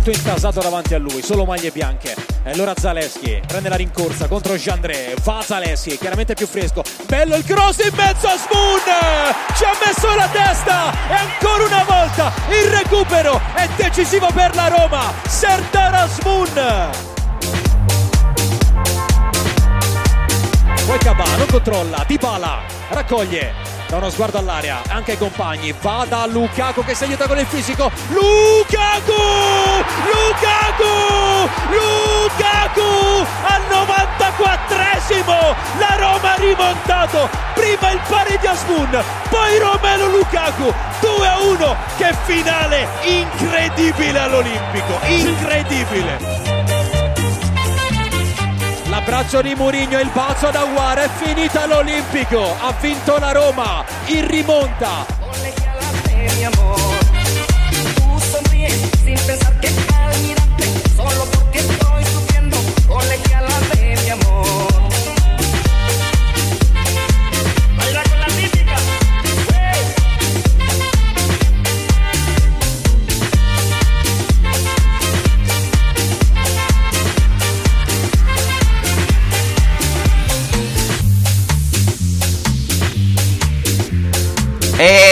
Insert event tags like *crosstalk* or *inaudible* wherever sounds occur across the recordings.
Tutto intasato davanti a lui solo maglie bianche. E allora Zaleschi prende la rincorsa contro Jandré va Zaleschi chiaramente più fresco. Bello il cross in mezzo a Spoon! Ci ha messo la testa e ancora una volta il recupero è decisivo per la Roma. Serdar Asmun poi Cabano controlla Dybala raccoglie da uno sguardo all'area anche ai compagni. Va da Lukaku che si aiuta con il fisico. Lukaku! Lukaku! Lukaku! Al 94esimo la Roma ha rimontato. Prima il pari di Asmun poi Romelo Lukaku. 2 a 1 che finale incredibile all'Olimpico. Incredibile L'abbraccio di Mourinho e il balzo da Guara è finita l'Olimpico, ha vinto la Roma, in rimonta.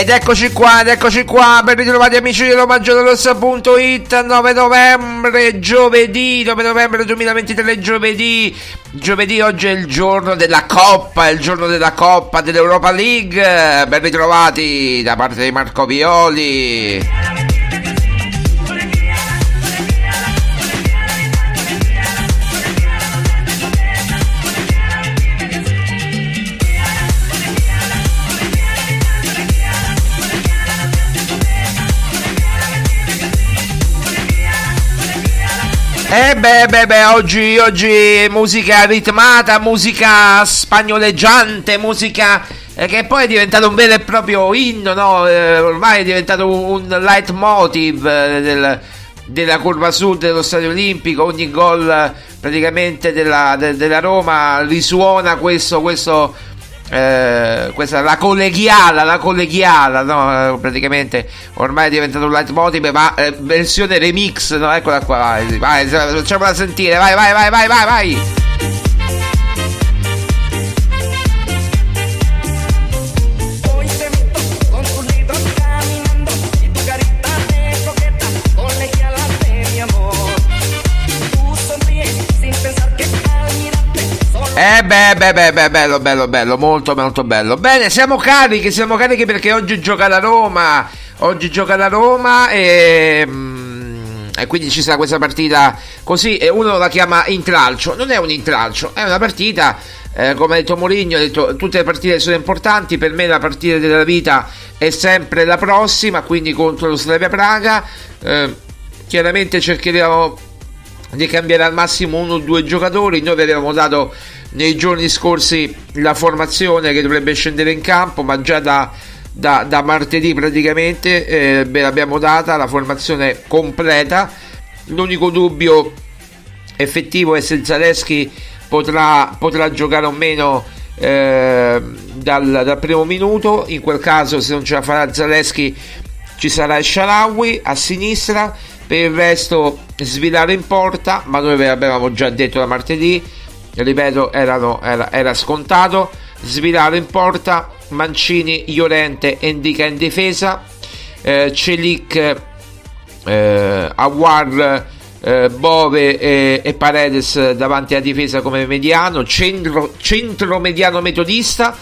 Ed eccoci qua, ed eccoci qua, ben ritrovati amici di RomaGiallorossa.it 9 novembre, giovedì, 9 novembre 2023, giovedì. Giovedì oggi è il giorno della Coppa, è il giorno della Coppa dell'Europa League. Ben ritrovati da parte di Marco Violi Eh beh, beh, beh, oggi, oggi musica ritmata, musica spagnoleggiante, musica eh, che poi è diventato un vero e proprio inno, no? Eh, ormai è diventato un, un leitmotiv del, della curva sud dello Stadio Olimpico, ogni gol praticamente della, de- della Roma risuona questo, questo eh, questa la collegiala, la collegiala, no? Praticamente ormai è diventato un leitmotiv, ma eh, versione remix, no? Eccola qua, vai, vai, facciamola sentire, vai, vai, vai, vai, vai, vai. Eh beh, beh, beh, beh, bello, bello, bello, molto, molto bello. Bene, siamo carichi, siamo carichi perché oggi gioca la Roma. Oggi gioca la Roma e, mm, e quindi ci sarà questa partita così e uno la chiama intralcio. Non è un intralcio, è una partita, eh, come ha detto Mourinho, ha detto tutte le partite sono importanti, per me la partita della vita è sempre la prossima, quindi contro lo Slavia Praga. Eh, chiaramente cercheremo di cambiare al massimo uno o due giocatori. Noi vi avevamo dato nei giorni scorsi la formazione che dovrebbe scendere in campo, ma già da, da- da martedì praticamente eh, ve l'abbiamo data la formazione completa. L'unico dubbio effettivo è se Zaleschi potrà, potrà giocare o meno eh, dal, dal primo minuto. In quel caso, se non ce la farà Zaleschi, ci sarà Sharawi a sinistra. Per il resto, svilare in porta, ma noi ve l'avevamo già detto da martedì. Ripeto, erano- era, era scontato. Svilare in porta, Mancini, Iorente e Indica in difesa. Eh, Celic eh, Awar, eh, Bove e, e Paredes davanti alla difesa come mediano, centro, centro mediano metodista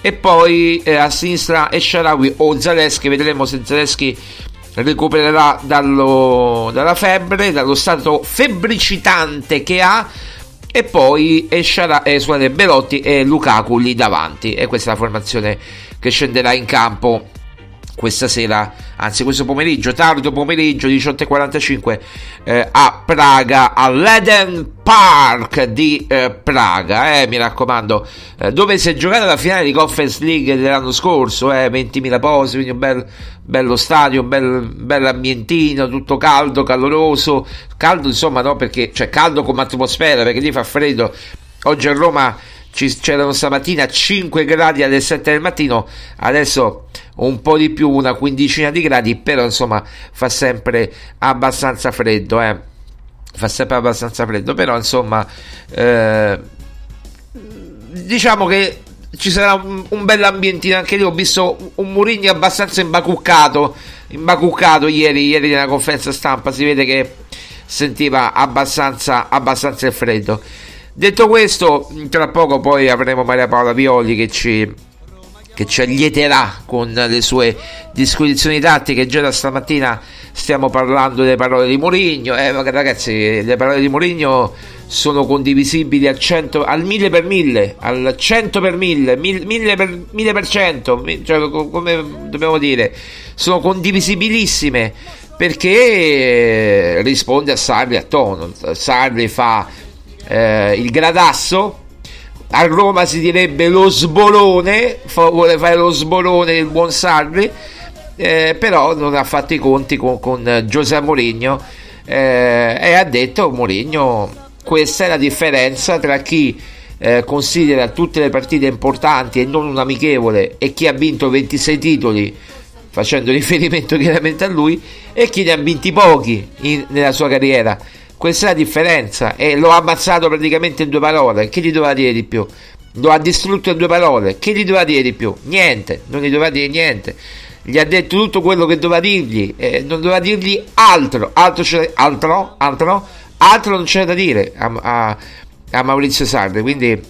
e poi eh, a sinistra Esharawi o Zaleschi, vedremo se Zaleschi recupererà dallo- dalla febbre, dallo stato febbricitante che ha e poi Eshara, Belotti e Lukaku lì davanti. E questa è la formazione che scenderà in campo questa sera, anzi questo pomeriggio, tardo pomeriggio 18.45 eh, a Praga, all'Eden Park di eh, Praga, eh, mi raccomando, eh, dove si è giocata la finale di Conference League dell'anno scorso, eh, 20.000 posti, quindi un bel, bello stadio, un bel, bel ambientino, tutto caldo, caloroso, caldo insomma no perché, cioè caldo come atmosfera perché lì fa freddo, oggi a Roma c'erano stamattina 5 gradi alle 7 del mattino, adesso un po' di più, una quindicina di gradi, però insomma fa sempre abbastanza freddo, eh. Fa sempre abbastanza freddo, però insomma eh, diciamo che ci sarà un, un bel ambientino anche lì. Ho visto un Murigno abbastanza imbacuccato, imbacuccato ieri, ieri nella conferenza stampa. Si vede che sentiva abbastanza, abbastanza freddo. Detto questo, tra poco poi avremo Maria Paola Violi che ci, che ci allieterà con le sue disquisizioni tattiche. Già da stamattina stiamo parlando delle parole di Mourinho. Eh, ragazzi, le parole di Mourinho sono condivisibili al, 100, al 1000 per 1000, al 100 per 1000, 1000 per 1000 per cento, mi- cioè, co- come dobbiamo dire, sono condivisibilissime perché risponde a Sarri a tono. Sarri fa eh, il gradasso a Roma si direbbe lo sbolone, vuole fare lo sbolone il buon Sarri, eh, però non ha fatto i conti con, con Giuseppe Mourinho. Eh, e ha detto Mourinho questa è la differenza tra chi eh, considera tutte le partite importanti e non un amichevole e chi ha vinto 26 titoli facendo riferimento *laughs* chiaramente a lui e chi ne ha vinti pochi in- nella sua carriera questa è la differenza. E lo ha ammazzato praticamente in due parole. Chi gli doveva dire di più? Lo ha distrutto in due parole. Chi gli doveva dire di più? Niente. Non gli doveva dire niente. Gli ha detto tutto quello che doveva dirgli. Eh, non doveva dirgli altro. Altro, altro, altro, altro non c'era da dire a, a- a Maurizio Sarri. Quindi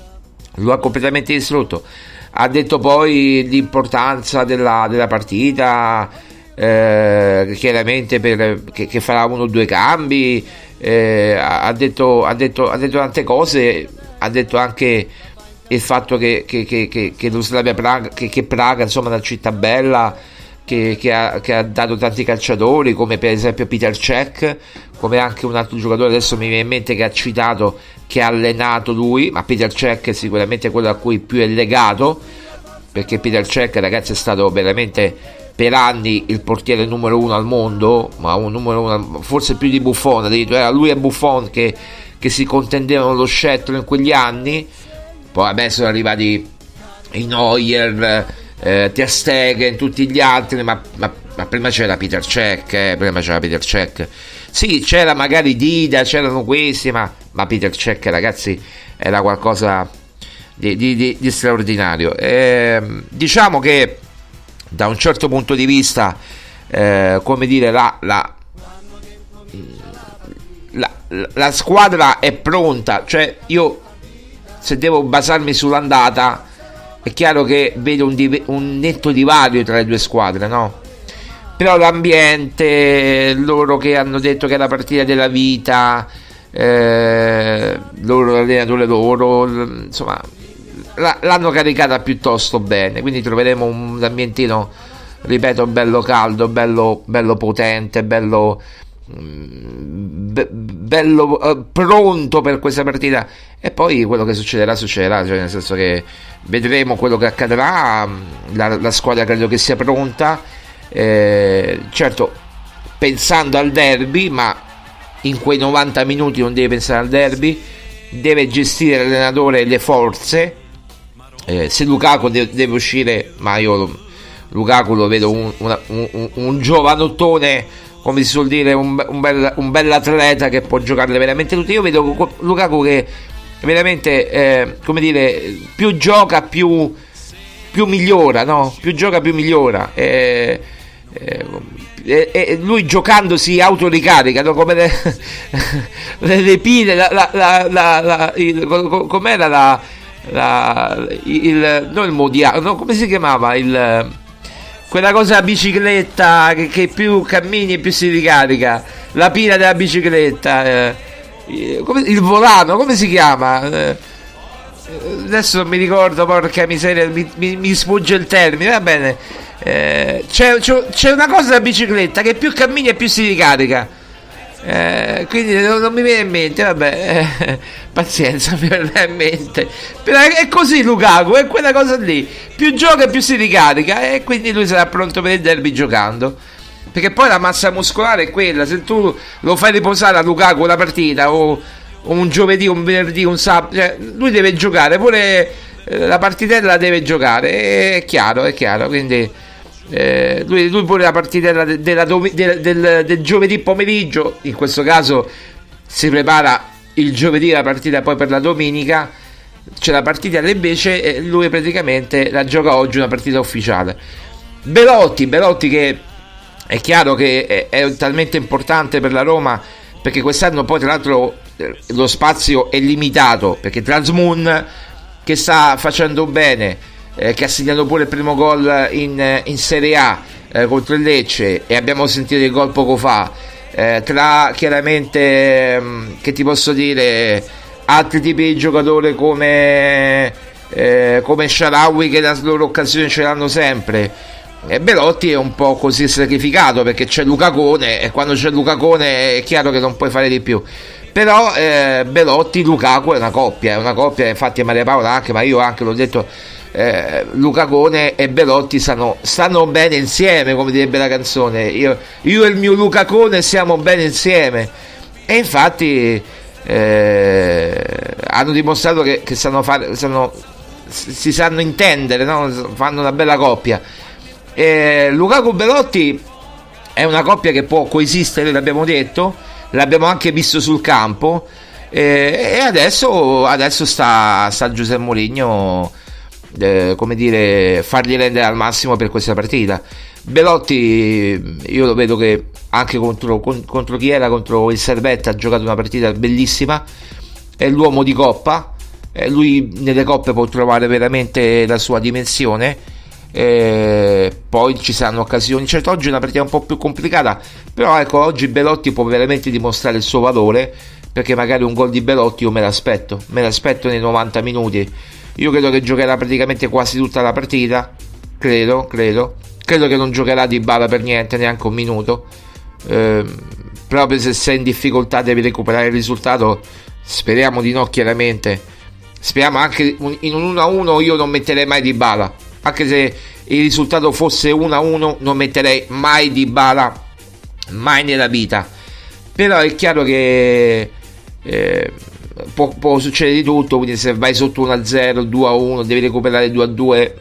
lo ha completamente distrutto. Ha detto poi l'importanza della, della partita eh, chiaramente per, che, che farà uno o due cambi eh, ha, detto, ha, detto, ha detto tante cose ha detto anche il fatto che, che, che, lo Slavia Praga che, Praga insomma è una città bella ha, che ha dato tanti calciatori, come per esempio Peter Cech, come anche un altro giocatore, adesso mi viene in mente che ha citato, che ha allenato lui, ma Peter Cech è sicuramente quello a cui più è legato, perché Peter Cech ragazzi è stato veramente per anni il portiere numero uno al mondo, ma un numero uno, forse più di Buffon, addirittura lui e Buffon che, che si contendevano lo scettro in quegli anni, poi vabbè sono arrivati i Neuer, eh, Ter tutti gli altri, ma, ma, ma prima c'era Peter Cech, eh, prima c'era Peter Cech. Sì, c'era magari Dida, c'erano questi, ma, ma Peter Cech, ragazzi, era qualcosa di, di, di, di straordinario. Eh, diciamo che da un certo punto di vista, eh, come dire, la, la, la, la squadra è pronta, cioè io se devo basarmi sull'andata è chiaro che vedo un, div- un, netto divario tra le due squadre, no? Però l'ambiente, loro che hanno detto che è la partita della vita, eh, loro, l'allenatore loro, insomma, l'hanno caricata piuttosto bene, quindi troveremo un ambientino, ripeto, bello caldo, bello, bello potente, bello Be- bello uh, pronto per questa partita. E poi quello che succederà succederà cioè nel senso che vedremo quello che accadrà la, la squadra credo che sia pronta. Eh, certo pensando al derby ma in quei 90 minuti non deve pensare al derby deve gestire l'allenatore le forze eh, se Lukaku deve, deve, uscire ma io Lukaku lo vedo un, una, un, un giovanottone come si suol dire, un, un, bel, un bel atleta che può giocarle veramente tutte. Io vedo Lukaku che veramente, eh, come dire, più gioca più, più migliora, no? Più gioca più migliora. Eh, eh, eh, lui giocando si autoricarica no? come le, *laughs* le, le pile la, la, la, com'era la, la il, non il modiano no, come si chiamava? Il quella cosa a bicicletta che, che, più cammini e più si ricarica. La pila della bicicletta eh, come, il volano come si chiama? Eh, adesso non mi ricordo porca miseria mi, mi, mi sfugge il termine va bene. Eh, c'è, c'è, una cosa da bicicletta che più cammini e più si ricarica eh, quindi non, non, mi viene in mente vabbè eh, *laughs* pazienza *laughs* mi verrà in mente. Però è così Lukaku è quella cosa lì. Più gioca più si ricarica e quindi lui sarà pronto per il derby giocando. Perché poi la massa muscolare è quella se tu lo fai riposare a Lukaku una partita o, o un giovedì un venerdì un sabato cioè, lui deve giocare pure eh, la partitella deve giocare è chiaro è chiaro quindi eh, lui, lui, pure la partitella de, della, del, del, del, giovedì pomeriggio, in questo caso si prepara il giovedì la partita poi per la domenica, c'è la partita invece e lui praticamente la gioca oggi una partita ufficiale. Belotti, Belotti che è chiaro che è, è talmente importante per la Roma perché quest'anno poi tra l'altro eh, lo spazio è limitato perché Transmoon che sta facendo bene eh, che ha segnato pure il primo gol in, in Serie A eh, contro il Lecce e abbiamo sentito il gol poco fa. Eh, tra chiaramente, mm, che ti posso dire, altri tipi di giocatori come, eh, come Sharawi che la loro occasione ce l'hanno sempre. E Belotti è un po' così sacrificato perché c'è Lucacone e quando c'è Lucacone è chiaro che non puoi fare di più però eh, Belotti Lukaku è una coppia è una coppia infatti Maria Paola anche ma io anche l'ho detto eh, Luca Cone e Belotti stanno, stanno, bene insieme, come direbbe la canzone. Io, io e il mio Luca Cone stiamo bene insieme. E infatti eh, hanno dimostrato che, che sanno fare, sanno, si sanno intendere, no? fanno una bella coppia. Eh, Lukaku Belotti è una coppia che può coesistere, l'abbiamo detto, l'abbiamo anche visto sul campo. Eh, e adesso, adesso sta, sta Giuseppe Mourinho eh, come dire, fargli rendere al massimo per questa partita. Belotti, io lo vedo che anche contro, contro chi era, contro il Servetta, ha giocato una partita bellissima. È l'uomo di coppa. Eh, lui nelle coppe può trovare veramente la sua dimensione. Eh, poi ci saranno occasioni. Certo, oggi è una partita un po' più complicata. Però ecco, oggi Belotti può veramente dimostrare il suo valore. Perché magari un gol di Belotti io me l'aspetto. Me l'aspetto nei 90 minuti io credo che giocherà praticamente quasi tutta la partita. Credo, credo. credo che non giocherà di bala per niente, neanche un minuto. Eh, proprio se sei in difficoltà devi recuperare il risultato, speriamo di no chiaramente. Speriamo anche in un 1-1 io non metterei mai di bala, anche se il risultato fosse 1-1 non metterei mai di bala, mai nella vita. Però è chiaro che eh, può, può, succedere di tutto, quindi se vai sotto 1-0, 2-1, devi recuperare 2-2,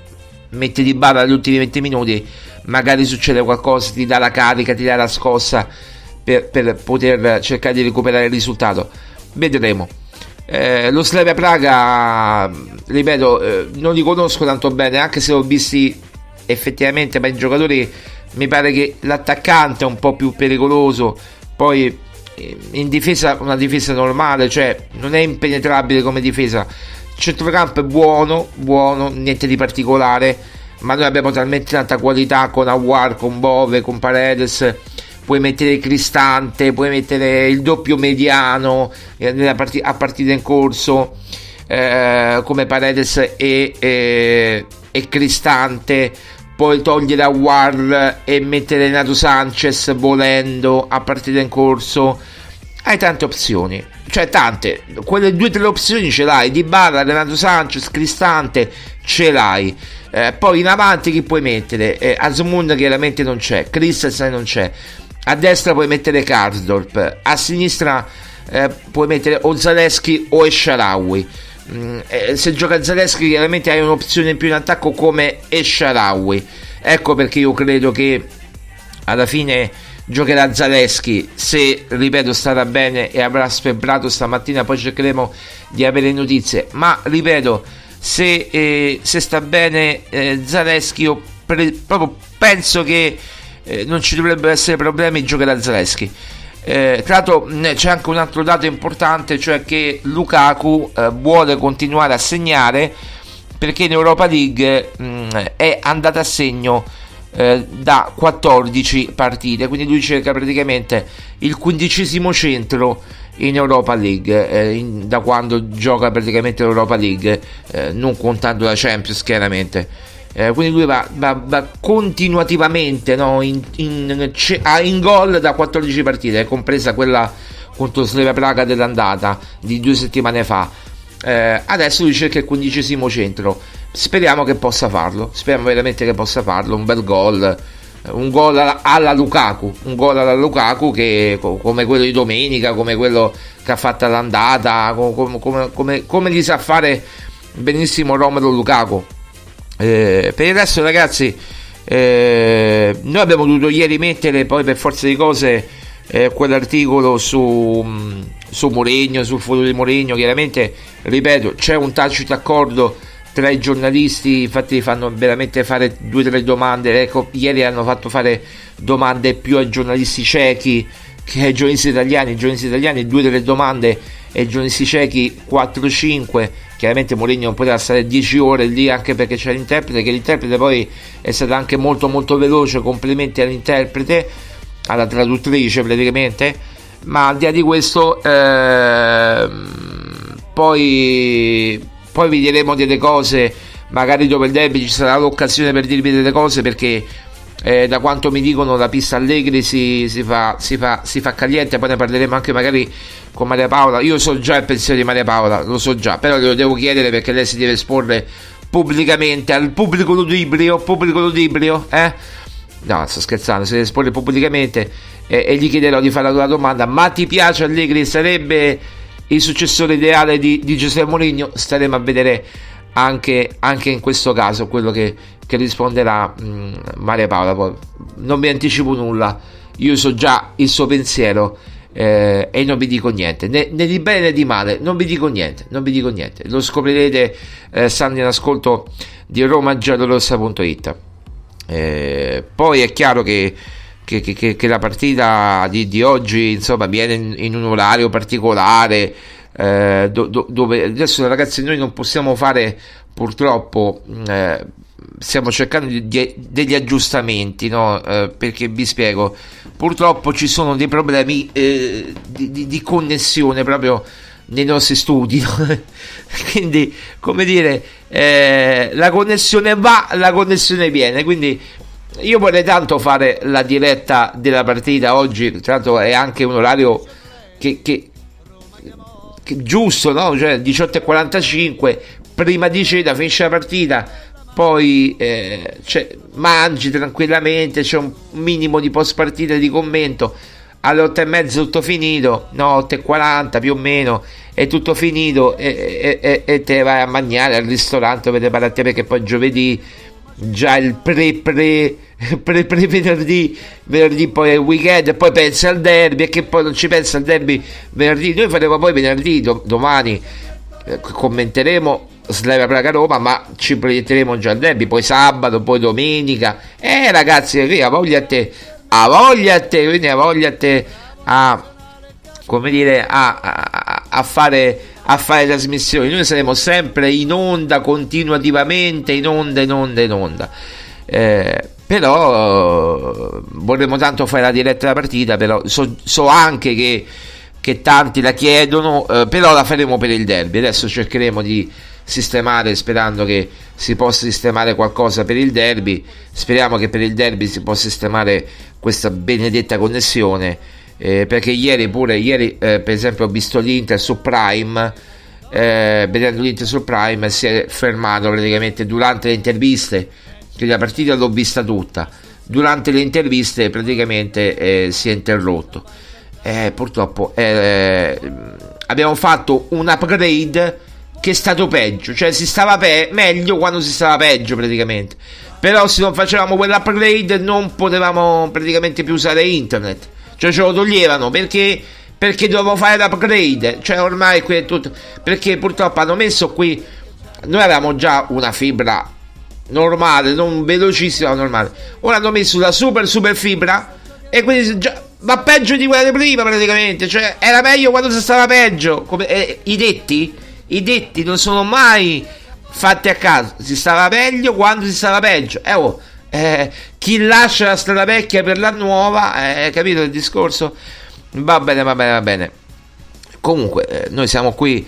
metti di bala negli ultimi 20 minuti, magari succede qualcosa, ti dà la carica, ti dà la scossa per, per poter cercare di recuperare il risultato. Vedremo. Eh, lo Slavia Praga, ripeto, eh, non li conosco tanto bene, anche se ho visti effettivamente, ma i giocatori mi pare che l'attaccante è un po' più pericoloso, poi in difesa una difesa normale, cioè non è impenetrabile come difesa. Il centrocampo è buono, buono, niente di particolare, ma noi abbiamo talmente tanta qualità con Awar, con Bove, con Paredes. Puoi mettere Cristante, puoi mettere il doppio mediano eh, part- a partita in corso eh, come Paredes e, e, e Cristante puoi togliere Awar e mettere Renato Sanchez volendo a partita in corso. Hai tante opzioni. Cioè tante. Quelle due o tre opzioni ce l'hai. Di Barra, Renato Sanchez, Cristante ce l'hai. Eh, poi in avanti chi puoi mettere? Eh, Asmund chiaramente non c'è. Christensen non c'è. A destra puoi mettere Karsdorp. A sinistra eh, puoi mettere o Zaleschi o Esharawi eh, se gioca Zaleschi chiaramente hai un'opzione in più in attacco come Esharawi. Ecco perché io credo che alla fine giocherà Zaleschi se ripeto starà bene e avrà sfebbrato stamattina poi cercheremo di avere notizie. Ma ripeto se, eh, se sta bene eh, Zaleschi io pre- proprio penso che eh, non ci dovrebbero essere problemi giocherà Zaleschi eh, tra l'altro c'è anche un altro dato importante, cioè che Lukaku eh, vuole continuare a segnare perché in Europa League mh, è andato a segno eh, da 14 partite, quindi lui cerca praticamente il quindicesimo centro in Europa League eh, in, da quando gioca praticamente l'Europa League, eh, non contando la Champions chiaramente. Eh, quindi lui va, va, va continuativamente no, in, in, in, gol da 14 partite, compresa quella contro Sleva Praga dell'andata di due settimane fa. Eh, adesso lui cerca il quindicesimo centro. Speriamo che possa farlo. Speriamo veramente che possa farlo. Un bel gol. Un gol alla, alla Lukaku. Un gol alla Lukaku che come quello di domenica, come quello che ha fatto all'andata, come, come, come, come gli sa fare benissimo Romero Lukaku eh, per il resto, ragazzi, eh, noi abbiamo dovuto ieri mettere poi per forza di cose eh, quell'articolo su, mm, su Mourinho, sul futuro di Mourinho. Chiaramente, ripeto, c'è un tacito accordo tra i giornalisti, infatti fanno veramente fare due o tre domande. Ecco, ieri hanno fatto fare domande più ai giornalisti ciechi che ai giornalisti italiani. Giornalisti italiani due tre domande e giornalisti ciechi 4-5 chiaramente Mourinho non poteva stare 10 ore lì anche perché c'è l'interprete che l'interprete poi è stato anche molto molto veloce complimenti all'interprete alla traduttrice praticamente ma al di là di questo eh, poi poi vi diremo delle cose magari dopo il derby ci sarà l'occasione per dirvi delle cose perché eh, da quanto mi dicono la pista Allegri si, si, fa, si, fa, si fa caliente poi ne parleremo anche magari con Maria Paola. Io so già il pensiero di Maria Paola lo so già però glielo devo chiedere perché lei si deve esporre pubblicamente al pubblico ludibrio pubblico ludibrio eh? No sto scherzando si deve esporre pubblicamente eh, e gli chiederò di fare la domanda. Ma ti piace Allegri? Sarebbe il successore ideale di, di Giuseppe Mourinho? Staremo a vedere anche, anche in questo caso quello che che risponderà mh, mm, Maria Paola. Poi non mi anticipo nulla, io so già il suo pensiero eh, e non vi dico niente, né, né, di bene né di male, non vi dico niente, non vi dico niente. Lo scoprirete eh, stando in ascolto di romagiallorossa.it. Eh, poi è chiaro che, che, che, che la partita di, di, oggi insomma viene in, in un orario particolare. Eh, do, do, dove adesso ragazzi noi non possiamo fare purtroppo eh, stiamo cercando di, di, degli aggiustamenti, no? eh, perché vi spiego, purtroppo ci sono dei problemi eh, di, di, connessione proprio nei nostri studi, *laughs* quindi come dire, eh, la connessione va, la connessione viene, quindi io vorrei tanto fare la diretta della partita oggi, tra l'altro è anche un orario che- che- giusto, no? Cioè 18.45, prima di cena finisce la partita, poi eh, cioè, mangi tranquillamente, c'è un minimo di post partita di commento, alle 8 e mezza tutto finito, no 8 e 40 più o meno, è tutto finito e, e- e- te vai a mangiare al ristorante, per preparare perché poi giovedì già il pre pre *laughs* pre pre venerdì venerdì poi è il weekend e poi pensi al derby e che poi non ci pensa al derby venerdì noi faremo poi venerdì do- domani eh, commenteremo Slavia Praga Roma ma ci proietteremo già al derby poi sabato poi domenica eh ragazzi ha voglia a te ha voglia a te quindi ha voglia a te a come dire, a, a- a fare, a fare trasmissioni. Noi saremo sempre in onda continuativamente, in onda, in onda, in onda. Eh, però vorremmo tanto fare la diretta della partita, però so, so anche che, che tanti la chiedono, eh, però la faremo per il derby. Adesso cercheremo di sistemare sperando che si possa sistemare qualcosa per il derby. Speriamo che per il derby si possa sistemare questa benedetta connessione. eh, perché ieri pure, ieri eh, per esempio ho visto l'Inter su Prime, eh, vedendo l'Inter su Prime si è fermato praticamente durante le interviste, che la partita l'ho vista tutta, durante le interviste praticamente eh, si è interrotto. Eh, purtroppo eh, abbiamo fatto un upgrade che è stato peggio, cioè si stava pe- meglio quando si stava peggio praticamente. Però se non facevamo quell'upgrade non potevamo praticamente più usare internet. Cioè ce lo toglievano perché perché dovevo fare l'upgrade. Cioè ormai qui è tutto perché purtroppo hanno messo qui noi avevamo già una fibra normale, non velocissima, ma normale. Ora hanno messo la super super fibra e quindi già ma peggio di quella di prima praticamente, cioè era meglio quando si stava peggio. Come, eh, I detti, i detti non sono mai fatti a caso, si stava meglio quando si stava peggio. Eh, oh, eh, chi lascia la strada vecchia per la nuova, eh, capito il discorso? Va bene, va bene, va bene. Comunque, eh, noi siamo qui,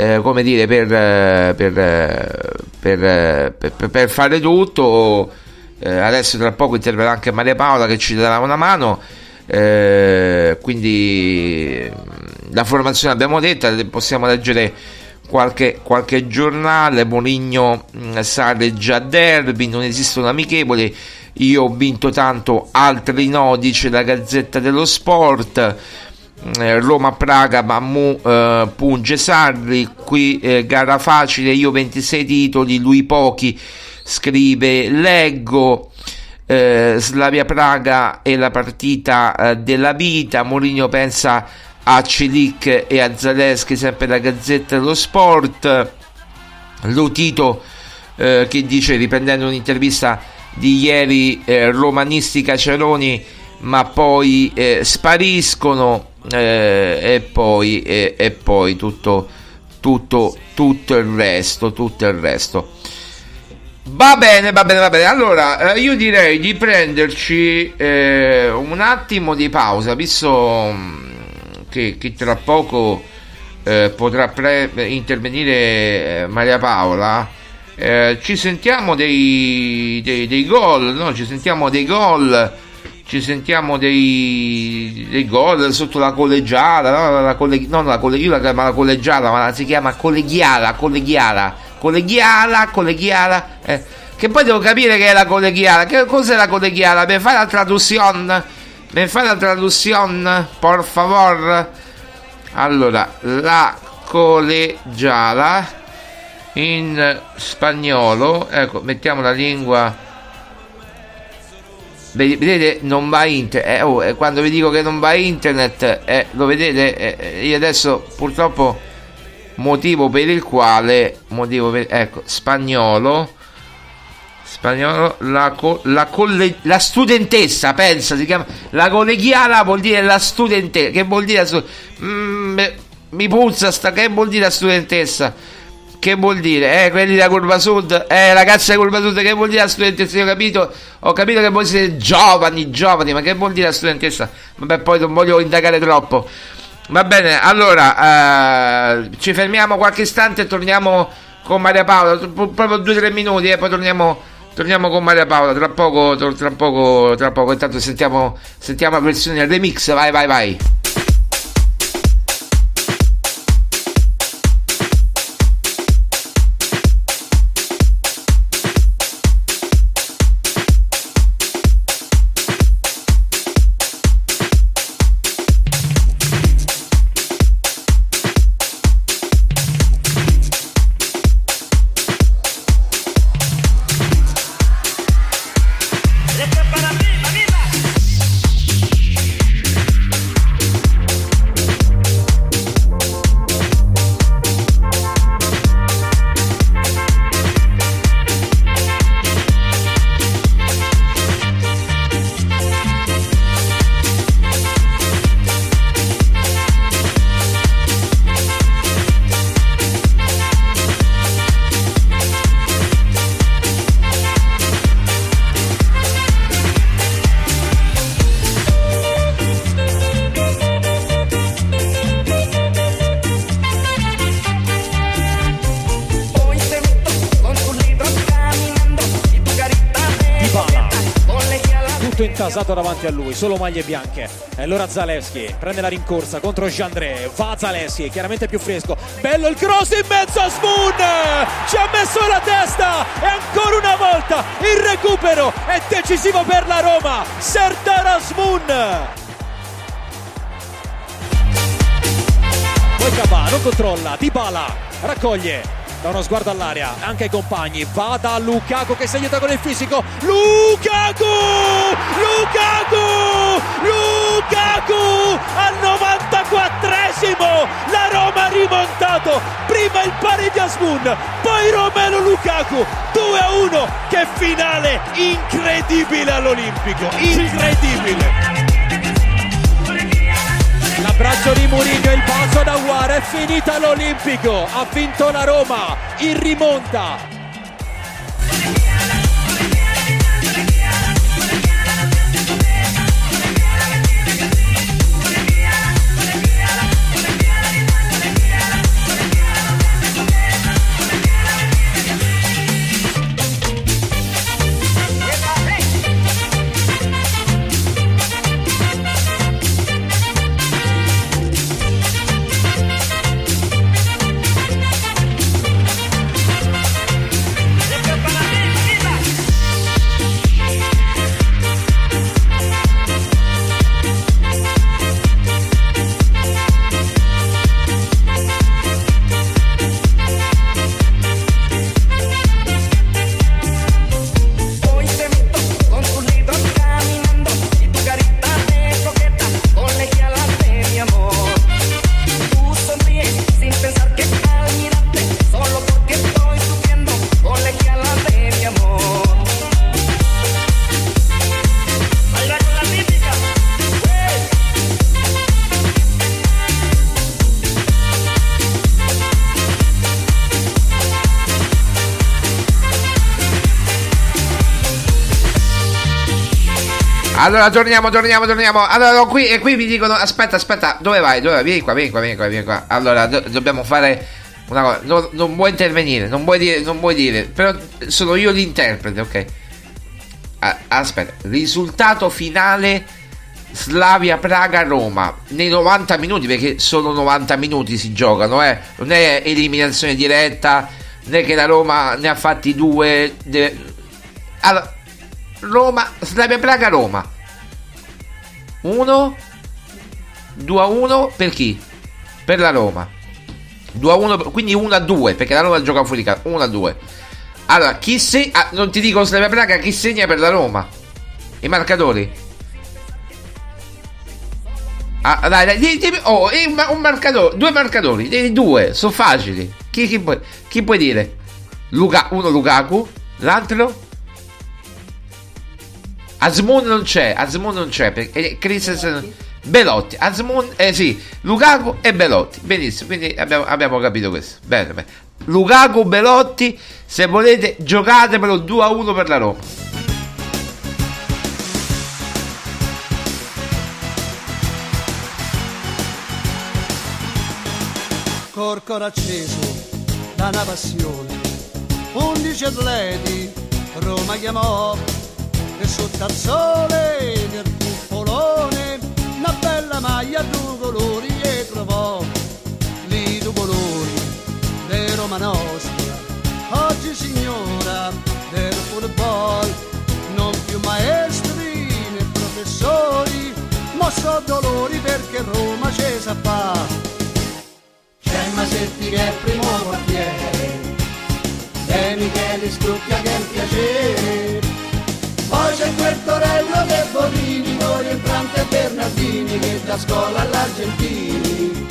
eh, come dire, per, eh, per, eh, eh, per- per fare tutto. Eh, adesso tra poco interverrà anche Maria Paola che ci darà una mano. Eh, quindi mm, la formazione abbiamo detto, possiamo leggere qualche, qualche giornale. Moligno mh, sale già derby, non esistono amichevoli. Io ho vinto tanto, altri no, dice la Gazzetta dello Sport. Eh, Roma-Praga, Mammu, eh, Punge Sarri, qui eh, gara facile, io 26 titoli, lui pochi, scrive Leggo, eh, Slavia Praga è la partita eh, della vita, Mourinho pensa a Celic e a Zaleschi, sempre la Gazzetta dello Sport, Lotito eh, che dice, riprendendo un'intervista di ieri, eh, romanisti Caceroni, ma poi eh, spariscono eh, e poi, e, e poi tutto, tutto, tutto il resto, tutto il resto. Va bene, va bene, va bene. Allora, eh, io direi di prenderci eh, un attimo di pausa, visto mm, che, che tra poco eh, potrà pre- intervenire eh, Maria Paola. Eh, ci sentiamo dei, dei, dei gol, no? Ci sentiamo dei gol, ci sentiamo dei, dei gol sotto la collegiata, no? La colle- non la colle- io la chiamo la collegiata, ma si chiama colleghiala, colleghiala, colleghiala, colleghiala, eh. che poi devo capire che è la colleghiala, che cos'è la colleghiala? Per fare la traduzione, per fare la traduzione, por favor. Allora, la collegiala in spagnolo, ecco, mettiamo la lingua. Vedete, non va internet. Eh, oh, eh, quando vi dico che non va internet, eh, lo vedete? Eh, eh, io adesso purtroppo motivo per il quale motivo per, ecco spagnolo spagnolo la, co- la, colle- la studentessa pensa si chiama la collegiala vuol dire la studentessa che vuol dire la Mm, mi puzza sta che vuol dire la studentessa che vuol dire? Eh quelli della curva sud? Eh ragazzi della curva sud che vuol dire la studentessa? Io ho capito ho capito che voi siete giovani giovani ma che vuol dire la studentessa? Vabbè poi non voglio indagare troppo. Va bene, allora eh, ci fermiamo qualche istante e torniamo con Maria Paola, Pro- proprio due o tre minuti e poi torniamo, Torniamo con Maria Paola, tra poco, tra poco, tra poco, intanto sentiamo, sentiamo la versione remix, vai vai vai. Intasato davanti a lui, solo maglie bianche. E allora Zalewski prende la rincorsa contro Jandré. Va Zalewski, chiaramente più fresco. Bello il cross in mezzo a Smoon! Ci ha messo la testa! E ancora una volta il recupero è decisivo per la Roma. Serdar Smoon! Poi Cabà non controlla, Dybala raccoglie da uno sguardo all'area, anche ai compagni, va da Lukaku che si aiuta con il fisico, Lukaku! Lukaku! Lukaku! Al 94esimo la Roma ha rimontato, prima il pari di Asmun, poi Romelo Lukaku, 2 a 1, che finale incredibile all'Olimpico, incredibile! L'abbraccio di Mourinho, il balzo da Guara, è finita l'Olimpico, ha vinto la Roma, in rimonta. Allora torniamo, torniamo, torniamo. Allora qui, e qui mi dicono: Aspetta, aspetta, dove vai? Dove vai? Vieni qua, vieni qua, vieni qua, vieni qua. Allora do- dobbiamo fare una cosa. No- non vuoi intervenire, non vuoi dire, non vuoi dire. Però sono io l'interprete, ok? Ah, aspetta, risultato finale Slavia Praga Roma nei 90 minuti perché solo 90 minuti si giocano, eh. Non è eliminazione diretta, è che la Roma ne ha fatti due. deve- Allora, Roma, Slavia Praga Roma 1 2 a 1 per chi? Per la Roma. 2 a 1 quindi 1 a 2 perché la Roma gioca fuori casa 1 a 2 allora chi se ah, non ti dico Slavia Praga chi segna per la Roma? I marcatori? Ah, dai, dai, di- di- oh, un, ma- un marcatore due marcatori eh, due sono facili. Chi, chi, puoi, chi puoi dire? Luca, uno Lukaku l'altro Asmun non c'è, Asmun non c'è perché Christensen Belotti, Asmun, eh sì, Lukaku e Belotti. Benissimo, quindi abbiamo, abbiamo capito questo. Bene, bene. Lukaku, Belotti, se volete giocatemelo 2 a 1 per la Roma. Corcoro acceso da una passione, undici atleti Roma chiamò e sotto al sole del cupolone una bella maglia a due colori e trovò lì due colori di Roma nostra. Oggi signora del football non più maestri né professori ma so dolori perché Roma ci sa fa. C'è Masetti che è primo portiere e Michele Scrucchia che è un piacere. c'è Torello De Bonini poi entrante Bernardini che da scuola all'Argentini.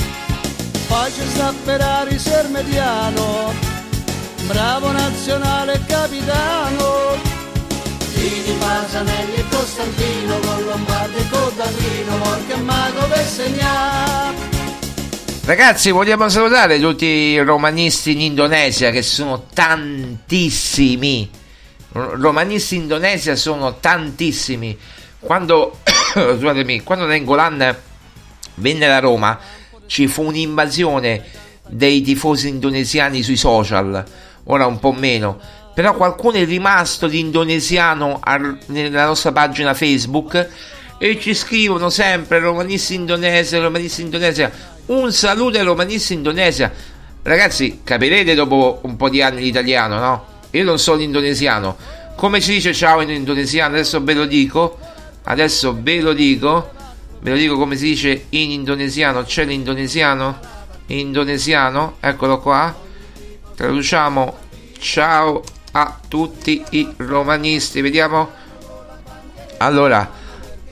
Poi c'è sta Ferrari ser mediano bravo nazionale capitano. Tini, Pasanelli e Costantino con Lombardi e Codallino Morca Mago per Ragazzi, vogliamo salutare tutti i romanisti in Indonesia che sono tantissimi. Romanisti in Indonesia sono tantissimi. Quando, *coughs* quando Nengolan venne a Roma ci fu un'invasione dei tifosi indonesiani sui social, ora un po' meno, però qualcuno è rimasto di indonesiano al- nella nostra pagina Facebook e ci scrivono sempre romanisti indonesia, romanisti indonesia. Un saluto ai romanisti indonesia. Ragazzi, capirete dopo un po' di anni l'italiano, no? Io non so l'indonesiano. Come si dice ciao in indonesiano? Adesso ve lo dico. Adesso ve lo dico. Ve lo dico come si dice in indonesiano. C'è l'indonesiano? Indonesiano, eccolo qua. Traduciamo ciao a tutti i romanisti. Vediamo. Allora,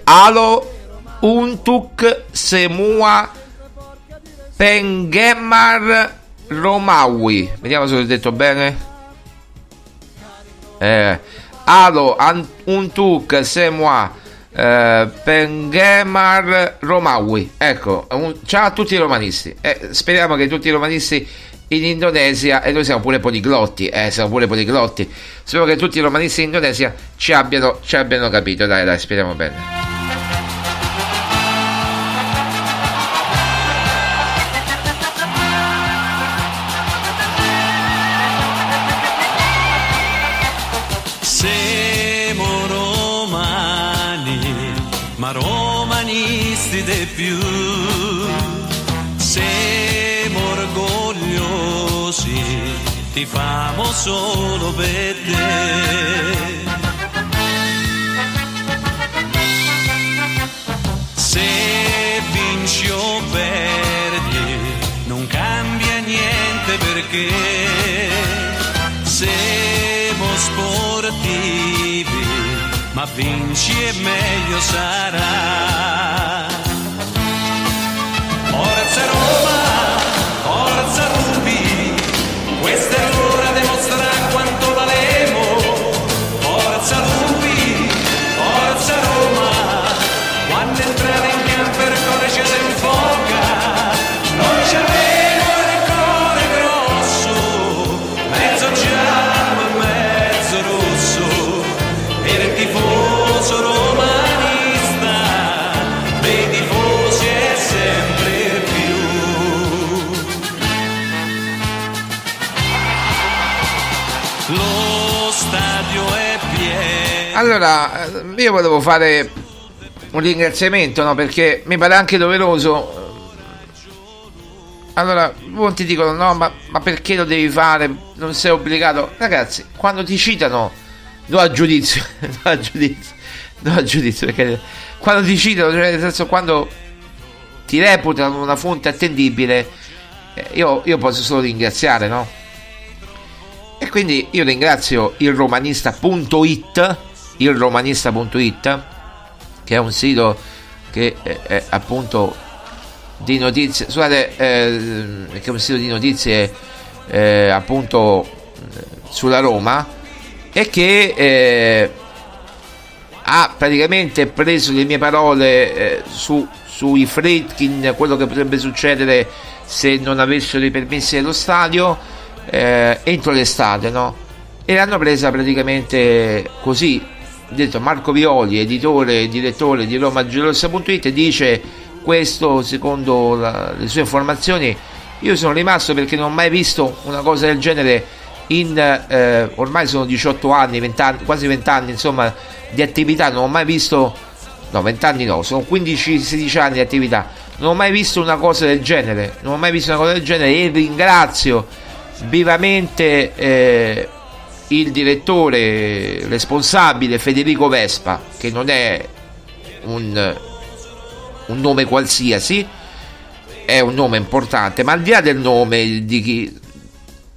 alo untuk semua penggemar Romawi. Vediamo se l'ho detto bene. Eh, alo untuk semua eh, penggemar Romawi. Ecco, un- ciao a tutti i romanisti. Eh, speriamo che tutti i romanisti in Indonesia, e noi siamo pure poliglotti, eh, siamo pure poliglotti. Spero che tutti i romanisti in Indonesia ci abbiano, ci abbiano capito. Dai, dai, speriamo bene. Più. Siamo orgogliosi, ti famo solo per te. Se vinci o perdi, non cambia niente perché siamo sportivi, ma vinci e meglio sarà. Allora, io volevo fare un ringraziamento, no? Perché mi pare anche doveroso. Allora, molti dicono: no, ma, ma perché lo devi fare? Non sei obbligato. Ragazzi, quando ti citano, do a giudizio, *laughs* do a giudizio, do a giudizio. Perché quando ti citano, cioè nel senso, quando ti reputano una fonte attendibile, eh, io, io posso solo ringraziare, no? E quindi io ringrazio il romanista.it, il romanista.it, che è un sito che è, appunto di notizie, scusate, eh, che è un sito di notizie eh, appunto sulla Roma e che eh, ha praticamente preso le mie parole eh, su, sui Fredkin, quello che potrebbe succedere se non avessero i permessi dello stadio eh, entro l'estate, no? E l'hanno presa praticamente così. Detto Marco Violi, editore e direttore di RomaGelosa.it, dice questo secondo la- le sue informazioni. Io sono rimasto perché non ho mai visto una cosa del genere in eh, ormai sono 18 anni, 20 anni, quasi 20 anni insomma di attività, non ho mai visto, no 20 anni no, sono 15-16 anni di attività, non ho mai visto una cosa del genere, non ho mai visto una cosa del genere e ringrazio vivamente eh, il direttore responsabile Federico Vespa, che non è un, un nome qualsiasi, è un nome importante, ma al di là del nome di chi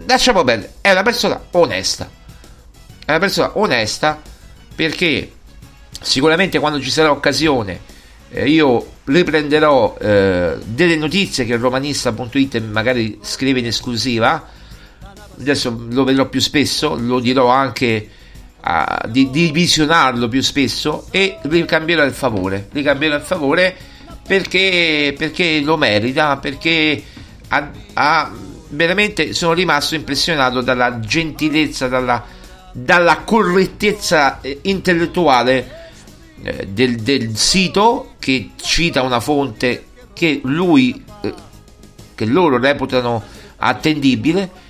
lasciamo perdere, è una persona onesta. È una persona onesta perché sicuramente quando ci sarà occasione eh, io riprenderò eh, delle notizie che romanista.it magari scrive in esclusiva. Adesso lo vedrò più spesso, lo dirò anche a, di, di visionarlo più spesso e ricambierò il favore. Ricambierò il favore perché, perché lo merita, perché ha, ha veramente sono rimasto impressionato dalla gentilezza, dalla, dalla correttezza eh, intellettuale eh, del, del, sito che cita una fonte che lui, eh, che loro reputano attendibile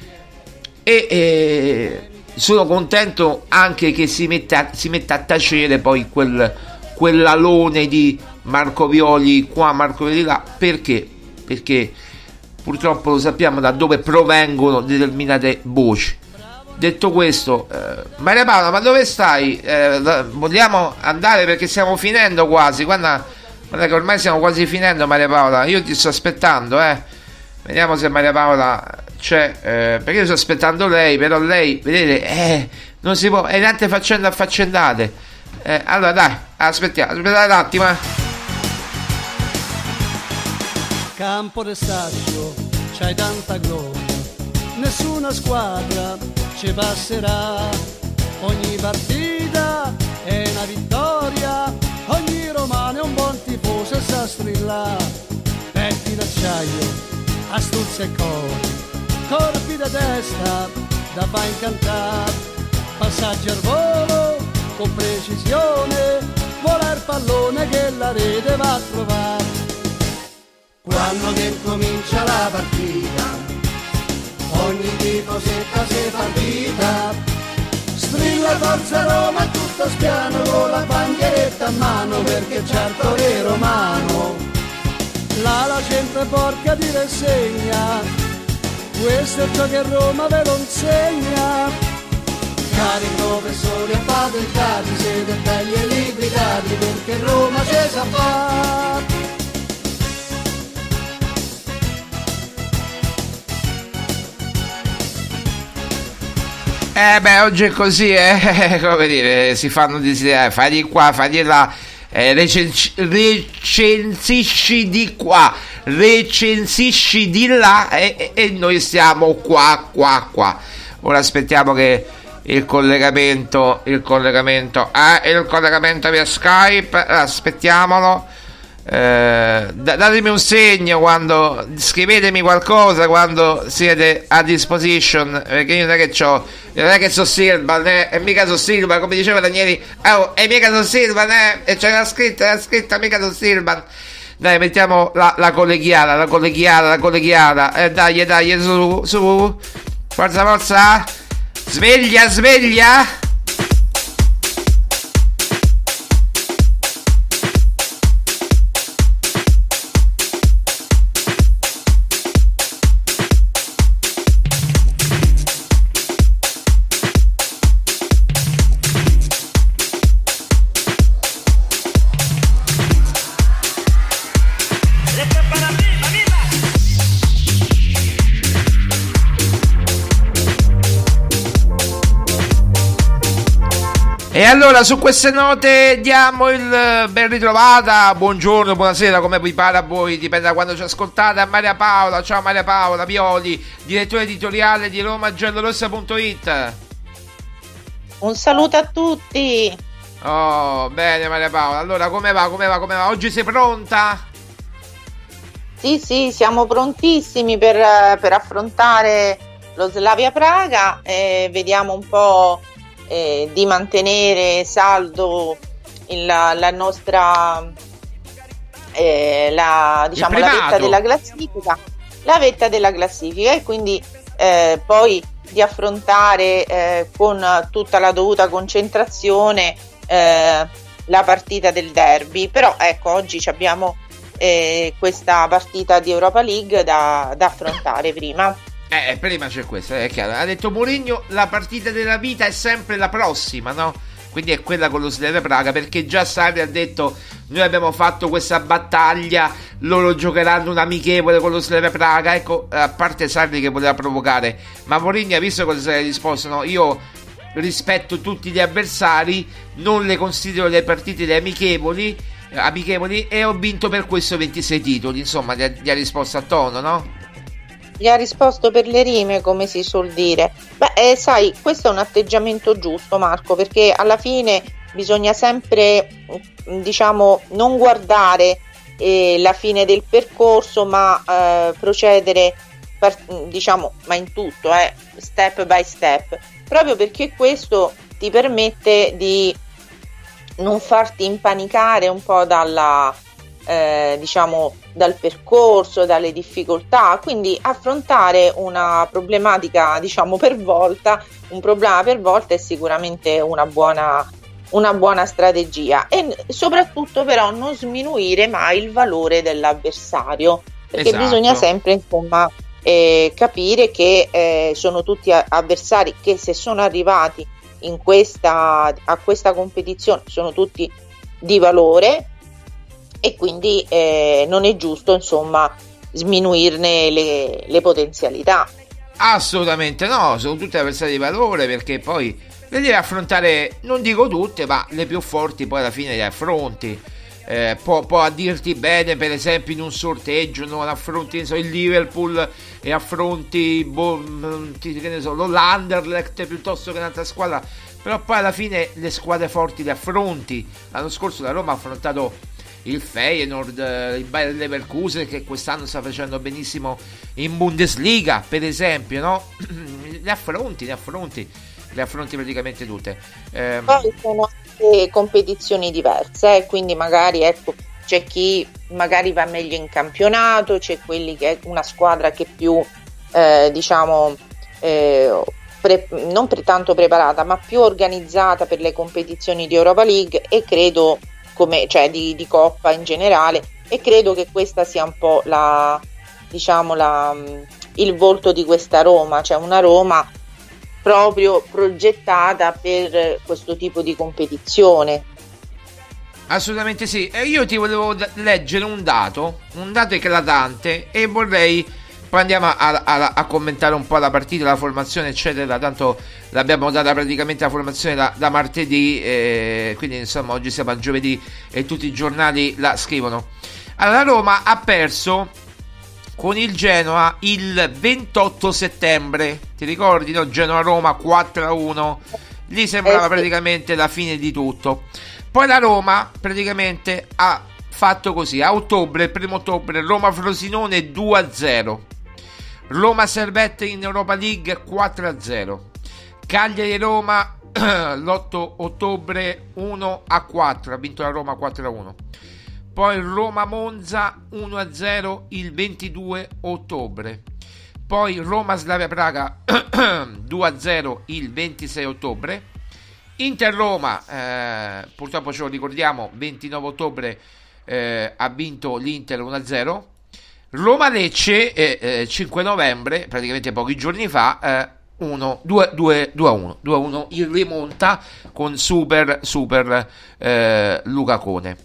e eh, sono contento anche che si metta, si metta a tacere poi quel, quell'alone di Marco Violi qua, Marco Violi là, perché? Perché purtroppo lo sappiamo da dove provengono determinate voci. Detto questo, eh, Maria Paola, ma dove stai? Eh, vogliamo andare perché stiamo finendo quasi. Guarda, guarda che ormai stiamo quasi finendo, Maria Paola. Io ti sto aspettando, eh. Vediamo se Maria Paola c'è. Eh, perché io sto aspettando lei, però lei, vedete, eh, non si può. È tante faccende affaccendate. Eh, allora, dai, aspettiamo, aspettate un attimo. Eh. Campo d'estaccio, c'hai tanta gloria, nessuna squadra ci passerà. Ogni partita è una vittoria, ogni romano è un buon tifoso e sa strillare. Petti d'acciaio, astuzia e cori, corpi da testa da fa incantare. Passaggi al volo con precisione, vola il pallone che la rete va a trovare. Quando che comincia la partita, ogni tifosetta si fa vita. Strilla forza Roma tutto spiano con la bandieretta a mano perché il torre romano. La la gente porca di rassegna, questo è ciò che Roma ve lo insegna. Cari professori appatentati, siete belli e liquidati perché Roma c'è sa fare. Eh beh, oggi è così, eh, *laughs* come dire, si fanno desiderare, fai di qua, fai di là, eh, recensi- recensisci di qua, recensisci di là e, e, noi stiamo qua, qua, qua. Ora aspettiamo che il collegamento, il collegamento, eh, il collegamento via Skype, aspettiamolo. Eh, datemi un segno quando scrivetemi qualcosa quando siete a disposition perché io non è che ho non è che so Silvan eh, e mica so Silvan come diceva Danieli oh, e mica so Silvan eh, e c'era scritta era scritta mica so Silvan dai mettiamo la, la colleghiata la colleghiata la colleghiata eh, dai dai su su. Forza forza. Sveglia sveglia E allora su queste note diamo il eh, ben ritrovata, buongiorno, buonasera, come vi pare a voi, dipende da quando ci ascoltate, a Maria Paola, ciao Maria Paola Violi, direttore editoriale di romagiallorossa.it. Un saluto a tutti. Oh, bene Maria Paola, allora come va, come va, come va? Oggi sei pronta? Sì, sì, siamo prontissimi per, per affrontare lo Slavia Praga e vediamo un po' eh, di mantenere saldo il, la nostra eh, la, diciamo, la vetta della classifica la vetta della classifica e quindi eh, poi di affrontare eh, con tutta la dovuta concentrazione eh, la partita del derby. Però ecco, oggi abbiamo eh, questa partita di Europa League da, da affrontare prima. Eh, prima c'è questo, è chiaro. Ha detto Mourinho, la partita della vita è sempre la prossima, no? Quindi è quella con lo Slavia Praga, perché già Sarri ha detto noi abbiamo fatto questa battaglia, loro giocheranno un amichevole con lo Slavia Praga, ecco, a parte Sarri che voleva provocare, ma Mourinho ha visto cosa si è risposto, no? Io rispetto tutti gli avversari, non le considero le partite le amichevoli, amichevoli e ho vinto per questo 26 titoli, insomma, gli ha, gli ha risposto a tono, no? Gli ha risposto per le rime, come si suol dire. Beh, eh, sai, questo è un atteggiamento giusto, Marco, perché alla fine bisogna sempre, diciamo, non guardare eh, la fine del percorso, ma eh, procedere, per, diciamo, ma in tutto, eh, step by step, proprio perché questo ti permette di non farti impanicare un po' dalla, eh, diciamo, dal percorso, dalle difficoltà, quindi affrontare una problematica, diciamo, per volta, un problema per volta è sicuramente una buona, una buona strategia e soprattutto però non sminuire mai il valore dell'avversario, perché Esatto. bisogna sempre, insomma, eh, capire che eh, sono tutti avversari che se sono arrivati in questa, a questa competizione sono tutti di valore e quindi eh, non è giusto insomma sminuirne le, le potenzialità. Assolutamente no, sono tutte avversarie di valore perché poi le devi affrontare, non dico tutte, ma le più forti poi alla fine le affronti. Eh, può, può dirti bene, per esempio, in un sorteggio non affronti so, il Liverpool e affronti boh, mm, so, l'Anderlecht piuttosto che un'altra squadra, però poi alla fine le squadre forti le affronti. L'anno scorso la Roma ha affrontato il Feyenoord, eh, il Bayer Leverkusen che quest'anno sta facendo benissimo in Bundesliga, per esempio, no? *clears throat* le affronti, le affronti, le affronti praticamente tutte. Ehm, Poi sono anche competizioni diverse, eh, quindi magari ecco, c'è chi magari va meglio in campionato, c'è quelli che è una squadra che più eh, diciamo eh, pre- non pre- tanto preparata, ma più organizzata per le competizioni di Europa League e credo come cioè di, di Coppa in generale e credo che questa sia un po' la diciamo la, mh, il volto di questa Roma, cioè una Roma proprio progettata per questo tipo di competizione. Assolutamente sì. E io ti volevo leggere un dato, un dato eclatante e vorrei poi andiamo a, a- a commentare un po' la partita, la formazione eccetera, tanto l'abbiamo data praticamente la formazione da, da martedì, eh, quindi insomma oggi siamo a giovedì e tutti i giornali la scrivono. Allora la Roma ha perso con il Genoa il 28 settembre, ti ricordi no? Genoa-Roma 4-1, lì sembrava Eh praticamente la fine di tutto. Poi la Roma praticamente ha fatto così, a ottobre, il primo ottobre, Roma-Frosinone 2-0, Roma-Servette in Europa League 4-0, Cagliari-Roma l'8 ottobre 1-4, ha vinto la Roma 4-1. Poi Roma-Monza 1-0 il 22 ottobre. Poi Roma-Slavia Praga *clears throat* 2-0 il 26 ottobre. Inter-Roma, eh, purtroppo ce lo ricordiamo, 29 ottobre eh, ha vinto l'Inter 1-0. Roma-Lecce, eh, eh, 5 novembre, praticamente pochi giorni fa, eh, 1, 2, 2, 2 a 1, 2 a 1 in rimonta con super, super eh, Luca Cone.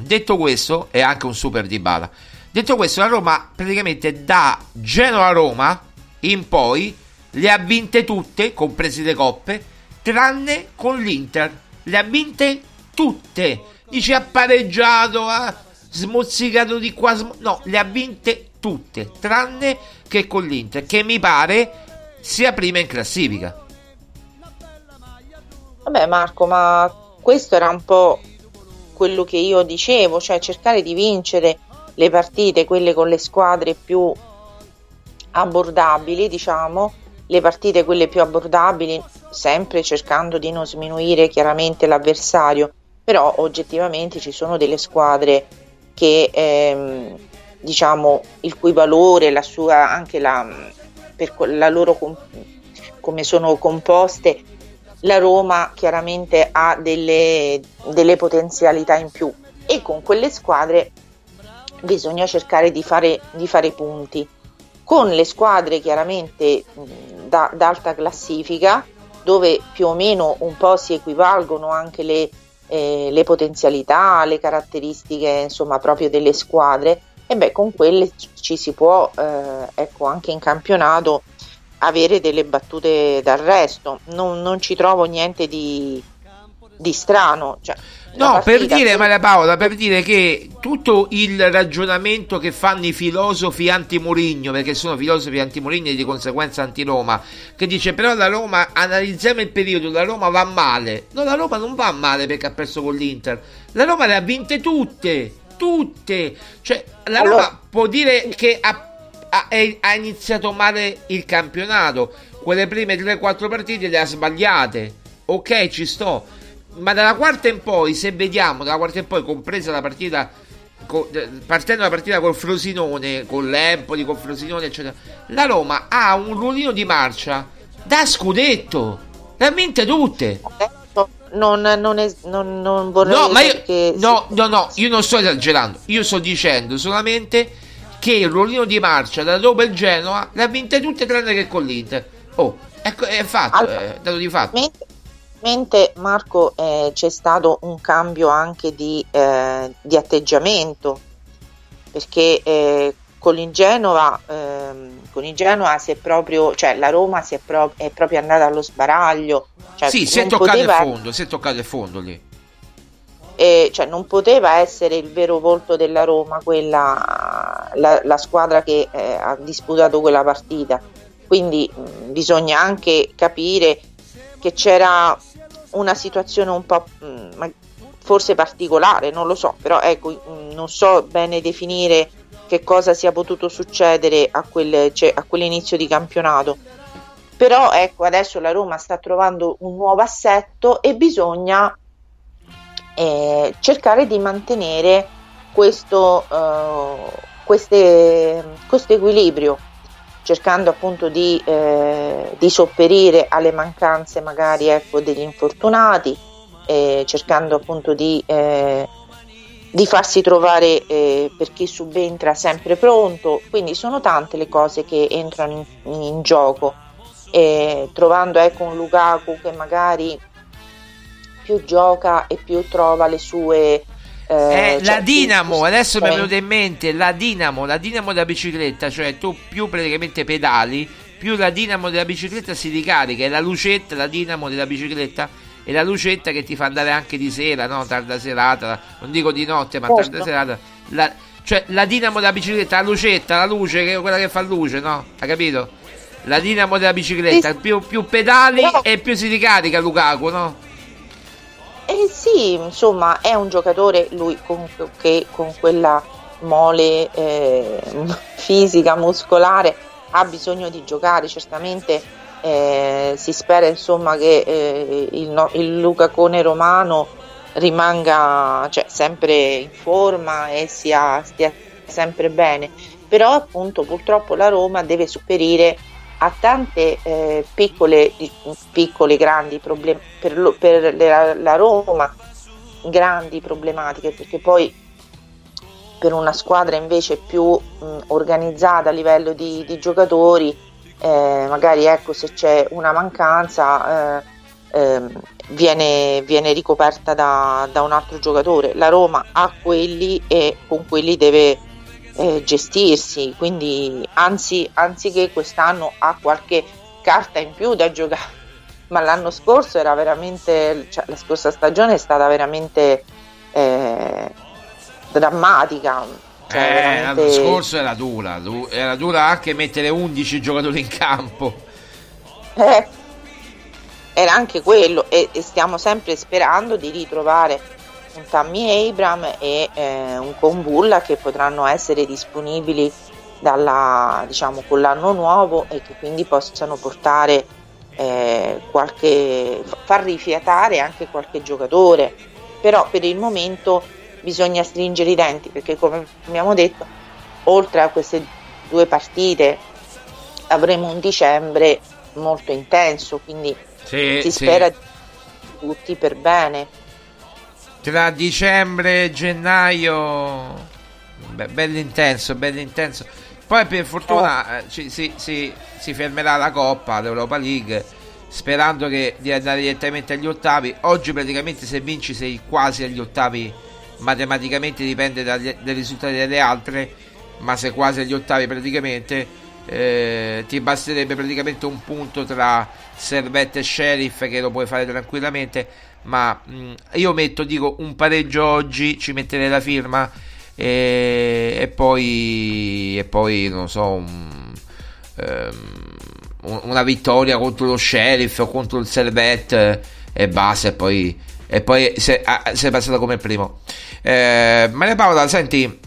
Detto questo, è anche un super di bala. Detto questo, la Roma praticamente da Genoa a Roma in poi le ha vinte tutte, comprese le coppe, tranne con l'Inter. Le ha vinte tutte. Dice ha pareggiato, ha smozzicato di qua. sm- no, le ha vinte tutte, tranne che con l'Inter, che mi pare sia prima in classifica. Vabbè Marco, ma questo era un po' quello che io dicevo, cioè cercare di vincere le partite, quelle con le squadre più abbordabili, diciamo, le partite quelle più abbordabili, sempre cercando di non sminuire chiaramente l'avversario, però oggettivamente ci sono delle squadre che ehm, diciamo il cui valore, la sua anche la, per que- la loro com- come sono composte, la Roma chiaramente ha delle, delle potenzialità in più e con quelle squadre bisogna cercare di fare, di fare punti. Con le squadre chiaramente mh, da- d'alta classifica, dove più o meno un po' si equivalgono anche le, eh, le potenzialità, le caratteristiche insomma proprio delle squadre, e beh con quelle ci si può eh, ecco anche in campionato avere delle battute d'arresto. Non, non ci trovo niente di, di strano. Cioè, No, per dire, Maria Paola, per dire che tutto il ragionamento che fanno i filosofi anti-Murigno, perché sono filosofi anti-Murigno e di conseguenza anti-Roma, che dice però la Roma, analizziamo il periodo, la Roma va male. No, la Roma non va male perché ha perso con l'Inter. La Roma le ha vinte tutte, tutte. Cioè, la Roma Allora- può dire che ha, ha- ha iniziato male il campionato. Quelle prime 3-4 partite le ha sbagliate. Ok, ci sto. Ma dalla quarta in poi, se vediamo, dalla quarta in poi, compresa la partita, co- eh, partendo dalla partita col Frosinone, con l'Empoli, col Frosinone, eccetera, la Roma ha un ruolino di marcia da scudetto. Le ha vinte tutte. non, non, es- non- non vorrei No, ma io, che no, no, no, io non sto esagerando. Io sto dicendo solamente che il ruolino di marcia da dopo il Genoa le ha vinte tutte tranne che con l'Inter. Oh, ecco, è fatto, Allora, è dato di fatto. Mentre, mentre, Marco eh, c'è stato un cambio anche di, eh, di atteggiamento perché eh, con il Genova ehm, con il Genova si è proprio cioè la Roma si è, pro- è proprio andata allo sbaraglio cioè, sì, si è toccato il poteva- fondo, si è toccato il fondo lì. eh, cioè, non poteva essere il vero volto della Roma quella, la, la squadra che eh, ha disputato quella partita. Quindi mh, bisogna anche capire che c'era una situazione un po' mh, ma- forse particolare, non lo so, però ecco, mh, non so bene definire che cosa sia potuto succedere a, quel- cioè, a quell'inizio di campionato. Però ecco, adesso la Roma sta trovando un nuovo assetto e bisogna eh, cercare di mantenere questo, eh, queste- questo equilibrio, cercando appunto di, eh, di sopperire alle mancanze magari ecco, degli infortunati, eh, cercando appunto di, eh, di farsi trovare eh, per chi subentra sempre pronto, quindi sono tante le cose che entrano in, in gioco, trovando ecco, un Lukaku che magari più gioca e più trova le sue eh, Eh, cioè, la Dinamo, più- adesso mi è venuta in mente la Dinamo, la Dinamo della bicicletta, cioè tu più praticamente pedali, più la Dinamo della bicicletta si ricarica, è la lucetta, la Dinamo della bicicletta è la lucetta che ti fa andare anche di sera, no? Tarda serata, non dico di notte, ma Certo. tarda serata. La- cioè la Dinamo della bicicletta, la lucetta, la luce, che è quella che fa luce, no? Hai capito? La Dinamo della bicicletta, Sì. più, più pedali Però- e più si ricarica Lukaku, no? Eh sì, insomma, è un giocatore lui con, che con quella mole eh, *laughs* fisica, muscolare, ha bisogno di giocare. Certamente eh, si spera insomma che eh, il, no- il Lucacone romano rimanga cioè, sempre in forma e sia, stia sempre bene. Però appunto purtroppo la Roma deve sopperire a tante eh, piccole, piccole, grandi problemi per, lo- per la, la Roma, grandi problematiche, perché poi per una squadra invece più mh, organizzata a livello di, di giocatori, eh, magari ecco se c'è una mancanza eh, ehm, viene, viene ricoperta da, da un altro giocatore. La Roma ha quelli e con quelli deve eh, gestirsi, quindi anzi, anziché quest'anno ha qualche carta in più da giocare, *laughs* ma l'anno scorso era veramente, cioè la scorsa stagione è stata veramente eh, drammatica. Cioè, Eh, veramente- l'anno scorso era dura, du- era dura anche mettere 11 giocatori in campo. Eh, era anche quello e, e stiamo sempre sperando di ritrovare un Tammy Abram e eh, un Combulla che potranno essere disponibili dalla, diciamo, con l'anno nuovo e che quindi possano portare eh, qualche far rifiatare anche qualche giocatore però per il momento bisogna stringere i denti perché come abbiamo detto oltre a queste due partite avremo un dicembre molto intenso, quindi Sì, si sì. spera di tutti per bene. Tra dicembre e gennaio, beh, bello intenso, bello intenso. Poi per fortuna eh, ci- si, si- si fermerà la Coppa, l'Europa League, sperando che di andare direttamente agli ottavi. Oggi praticamente se vinci sei quasi agli ottavi, matematicamente dipende dai risultati delle altre, ma sei quasi agli ottavi praticamente. eh, ti basterebbe praticamente un punto tra Servette e Sheriff che lo puoi fare tranquillamente ma mh, io metto dico un pareggio oggi ci metterei la firma e, e poi e poi non so un- un- una vittoria contro lo Sheriff o contro il Servette e basta e poi e poi se- ah, sei passato come primo eh, Maria Paola senti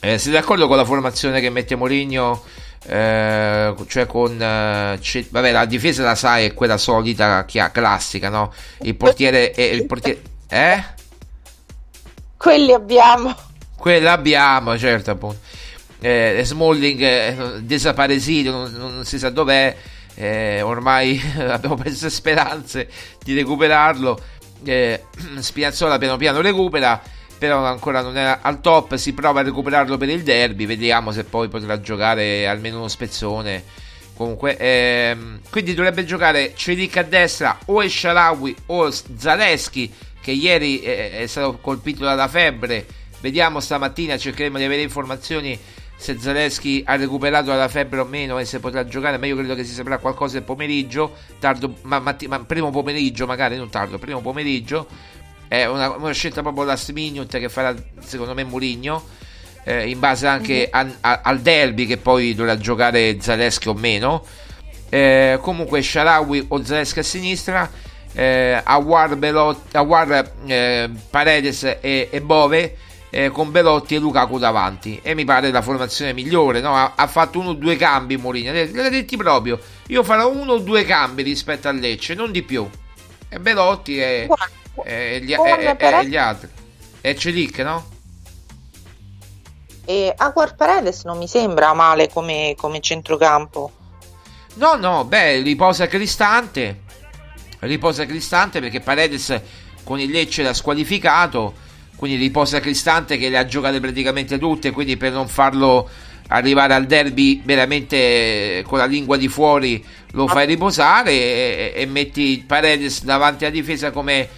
eh, sei d'accordo con la formazione che mette Mourinho? Eh, cioè con eh, c'è- vabbè la difesa la sai è quella solita chi ha- classica no? il portiere e il portiere eh? Quelli abbiamo. quella abbiamo certo appunto eh, Smalling eh, desaparecito non, non si sa dov'è eh, ormai *laughs* abbiamo perso speranze di recuperarlo eh, *clears throat* Spinazzola piano piano recupera però ancora non è al top si prova a recuperarlo per il derby vediamo se poi potrà giocare almeno uno spezzone. Comunque ehm, quindi dovrebbe giocare Celic a destra o Esharawi o Zaleschi che ieri eh, è stato colpito dalla febbre. Vediamo stamattina cercheremo di avere informazioni se Zaleschi ha recuperato dalla febbre o meno e se potrà giocare ma io credo che si saprà qualcosa il pomeriggio tardo ma, matti- ma primo pomeriggio magari non tardo primo pomeriggio è una, una scelta proprio last minute che farà secondo me Mourinho eh, in base anche a- a- al derby che poi dovrà giocare Zaleschi o meno. Eh, comunque Sharawi o Zaleschi a sinistra eh, Awar, eh, Paredes e, e Bove eh, con Belotti e Lukaku davanti. E mi pare la formazione migliore no? ha, ha fatto uno o due cambi Mourinho. Li ha detti proprio. Io farò uno o due cambi rispetto a Lecce non di più. E Belotti e, e gli, e- e- Paredes- e gli altri e Celic no? E Aguar Paredes non mi sembra male come, come centrocampo. No, no, beh, riposa Cristante. Riposa Cristante perché Paredes con il Lecce l'ha squalificato. Quindi riposa Cristante che le ha giocate praticamente tutte. Quindi per non farlo arrivare al derby veramente con la lingua di fuori, lo fai riposare e, e metti Paredes davanti alla difesa come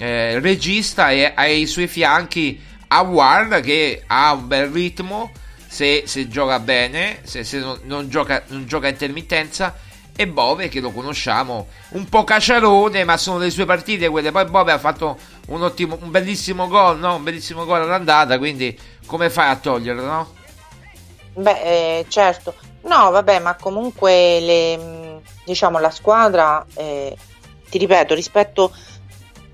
eh, regista e ai suoi fianchi Awar che ha un bel ritmo se, se gioca bene, se, se non, non gioca, non gioca a intermittenza. E Bove che lo conosciamo un po' caciarone, ma sono le sue partite quelle. Poi Bove ha fatto un, ottimo, un bellissimo gol, no? Un bellissimo gol all'andata. Quindi, come fai a toglierlo, no? Beh, eh, certo. No, vabbè, ma comunque le, diciamo la squadra, eh, ti ripeto, rispetto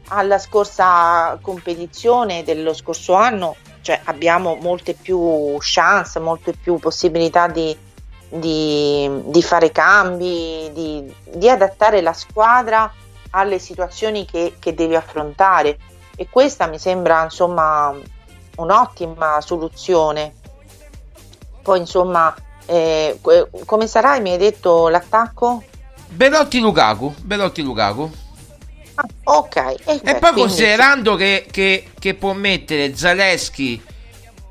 alla scorsa competizione dello scorso anno, cioè abbiamo molte più chance, molte più possibilità di, di- di fare cambi, di, di adattare la squadra alle situazioni che, che devi affrontare. E questa mi sembra insomma un'ottima soluzione. Poi insomma, eh, come sarà? Mi hai detto l'attacco? Belotti Lukaku. Belotti Lukaku. Ok. E, E beh, poi quindi- considerando che, che- che può mettere Zaleschi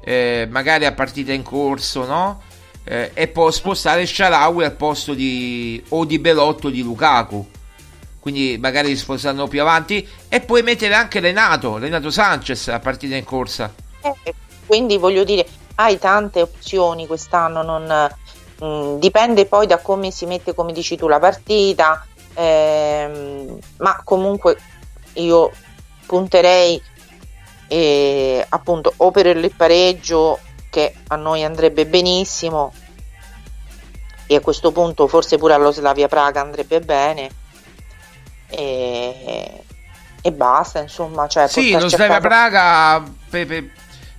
eh, magari a partita in corso, no? Eh, e può spostare Sharawi al posto di o di Belotto o di Lukaku. Quindi magari spostando più avanti. E puoi mettere anche Renato, Renato Sanchez a partita in corsa. Eh, quindi voglio dire, hai tante opzioni quest'anno, non, mh, dipende poi da come si mette, come dici tu, la partita, ehm, ma comunque io punterei eh, appunto o per il pareggio che a noi andrebbe benissimo e a questo punto forse pure allo Slavia Praga andrebbe bene e, e basta insomma cioè Sì, lo Slavia Praga per, per-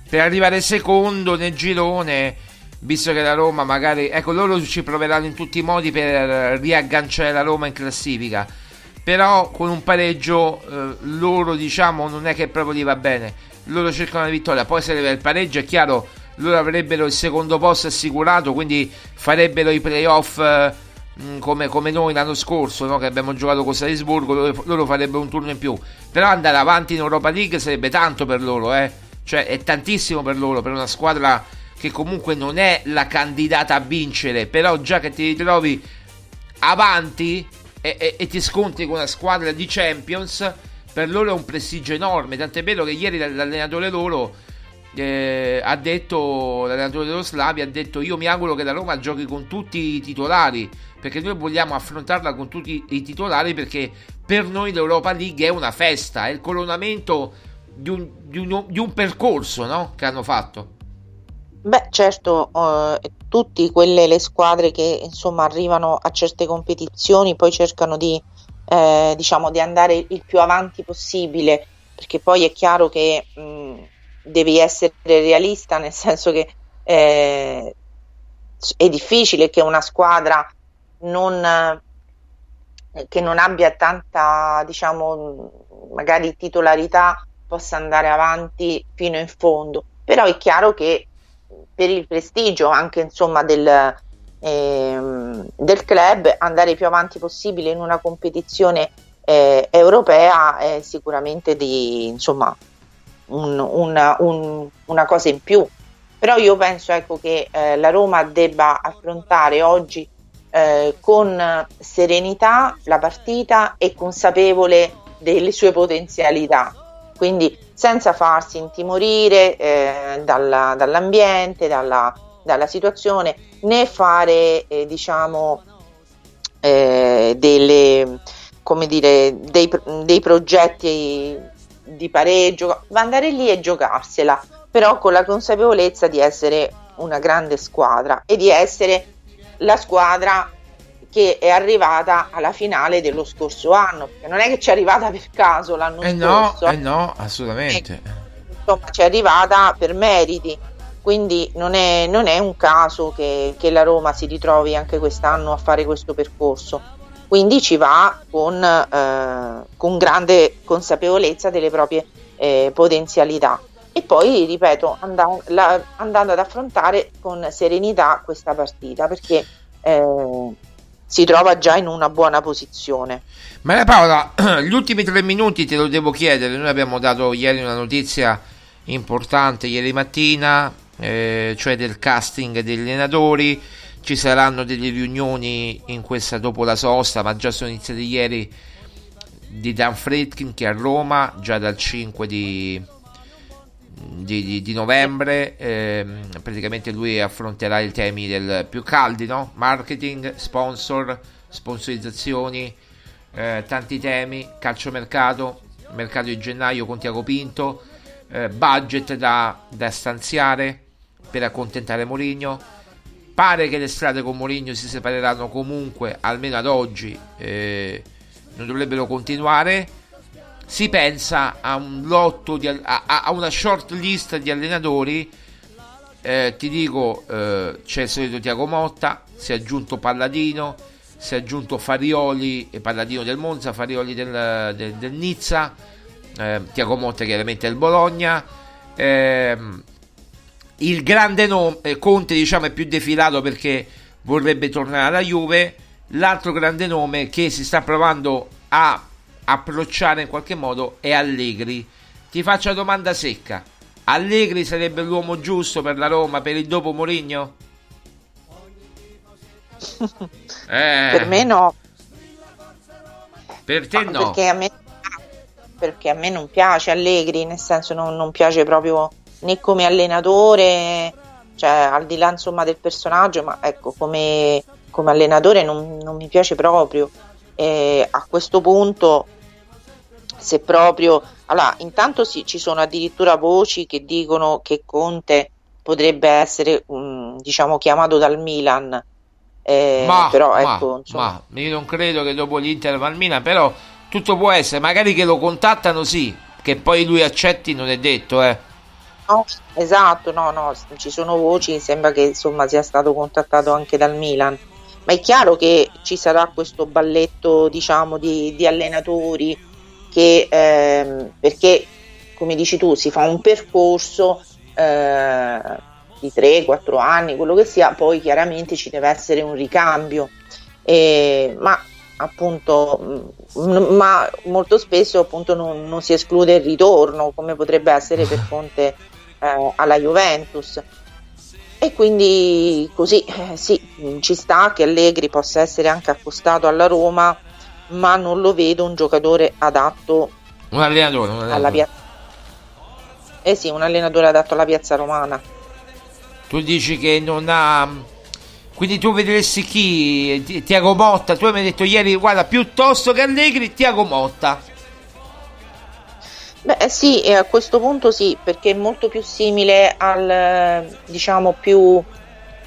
per arrivare secondo nel girone, visto che la Roma magari... Ecco, loro ci proveranno in tutti i modi per riagganciare la Roma in classifica. Però con un pareggio eh, loro diciamo non è che proprio gli va bene. Loro cercano la vittoria, poi se arriva il pareggio è chiaro, loro avrebbero il secondo posto assicurato, quindi farebbero i playoff eh, mh, come, come noi l'anno scorso, no? che abbiamo giocato con Salisburgo, loro, loro farebbero un turno in più. Però andare avanti in Europa League sarebbe tanto per loro, eh? cioè è tantissimo per loro, per una squadra che comunque non è la candidata a vincere, però già che ti ritrovi avanti e, e, e ti scontri con una squadra di Champions, per loro è un prestigio enorme. Tant'è vero che ieri l'allenatore loro eh, ha detto, l'allenatore dello Slavia ha detto io mi auguro che la Roma giochi con tutti i titolari, perché noi vogliamo affrontarla con tutti i titolari perché per noi l'Europa League è una festa, è il coronamento di un, di un, di un percorso no? che hanno fatto. Beh, certo, eh, tutte quelle le squadre che insomma arrivano a certe competizioni poi cercano di, eh, diciamo, di andare il più avanti possibile, perché poi è chiaro che mh, devi essere realista, nel senso che eh, è difficile che una squadra non, che non abbia tanta, diciamo, magari titolarità possa andare avanti fino in fondo. Però è chiaro che per il prestigio anche insomma del, ehm, del club andare più avanti possibile in una competizione eh, europea è sicuramente di insomma un, una, un, una cosa in più. Però io penso ecco, che eh, la Roma debba affrontare oggi eh, con serenità la partita e consapevole delle sue potenzialità quindi senza farsi intimorire eh, dalla, dall'ambiente, dalla, dalla, situazione, né fare eh, diciamo eh, delle, dire, dei, dei progetti di pareggio, ma andare lì e giocarsela, però con la consapevolezza di essere una grande squadra e di essere la squadra che è arrivata alla finale dello scorso anno, perché non è che ci è arrivata per caso l'anno eh scorso. No, eh no, assolutamente. Eh, insomma, ci è arrivata per meriti, quindi non è, non è un caso che, che, la Roma si ritrovi anche quest'anno a fare questo percorso. Quindi ci va con, eh, con grande consapevolezza delle proprie eh, potenzialità. E poi, ripeto, andando, la, andando ad affrontare con serenità questa partita, perché eh, si trova già in una buona posizione. Maria Paola, *clears throat* gli ultimi tre minuti te lo devo chiedere. Noi abbiamo dato ieri una notizia importante, ieri mattina, eh, cioè del casting degli allenatori. Ci saranno delle riunioni in questa dopo la sosta, ma già sono iniziate ieri di Dan Fredkin che a Roma, già dal 5 di, di, di, di novembre. Eh, praticamente lui affronterà i temi del più caldi, no? marketing, sponsor, sponsorizzazioni, eh, tanti temi, calciomercato, mercato di gennaio con Tiago Pinto, eh, budget da, da, stanziare per accontentare Mourinho. Pare che le strade con Mourinho si separeranno comunque, almeno ad oggi, eh, non dovrebbero continuare si pensa a un lotto di, a, a, una short list di allenatori. Eh, ti dico eh, c'è il solito Tiago Motta si è aggiunto Palladino si è aggiunto Farioli e Palladino del Monza Farioli del, del, del Nizza eh, Tiago Motta chiaramente del Bologna. Ehm, il grande nome eh, Conte diciamo è più defilato perché vorrebbe tornare alla Juve. L'altro grande nome che si sta provando a approcciare in qualche modo è Allegri. Ti faccio la domanda secca. Allegri sarebbe l'uomo giusto per la Roma per il dopo Mourinho? *laughs* eh. Per me no. Per te no. Perché a me, perché a me non piace Allegri, nel senso non, non piace proprio né come allenatore, cioè al di là insomma del personaggio, ma ecco come, come allenatore non, non mi piace proprio. E a questo punto se proprio... Allora, intanto sì, ci sono addirittura voci che dicono che Conte potrebbe essere, um, diciamo, chiamato dal Milan. Eh, ma, però, ma, ecco, ma, io non credo che dopo l'Inter va al Milan, però tutto può essere, magari che lo contattano sì, che poi lui accetti non è detto, eh. No, esatto, no, no, ci sono voci, sembra che insomma sia stato contattato anche dal Milan, ma è chiaro che ci sarà questo balletto, diciamo, di, di allenatori, che ehm, perché come dici tu si fa un percorso eh, di 3-4 anni, quello che sia, poi chiaramente ci deve essere un ricambio. E- ma appunto mm, ma molto spesso appunto non, non si esclude il ritorno come potrebbe essere per *laughs* Conte eh, alla Juventus e quindi così eh, sì mm, ci sta che Allegri possa essere anche accostato alla Roma ma non lo vedo un giocatore adatto Un allenatore, un alla allenatore. piazza eh sì un allenatore adatto alla piazza romana Tu dici che non ha. Quindi tu vedresti chi? Ti- Tiago Motta. Tu mi hai detto ieri, guarda, piuttosto che Allegri, Tiago Motta. Beh eh, sì, a questo punto sì, perché è molto più simile al, diciamo, più,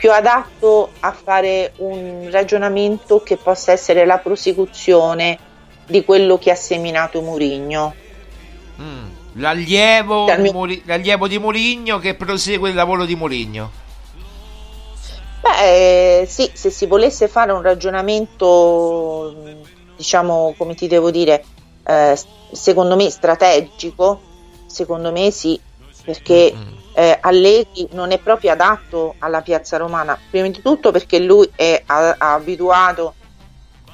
più adatto a fare un ragionamento che possa essere la prosecuzione di quello che ha seminato Mourinho. Mm. L'allievo, mio- Muri- l'allievo di Mourinho che prosegue il lavoro di Mourinho. Beh, eh, sì, se si volesse fare un ragionamento, diciamo, come ti devo dire, eh, secondo me strategico, secondo me sì, perché eh, Allegri non è proprio adatto alla piazza romana, prima di tutto perché lui è a- abituato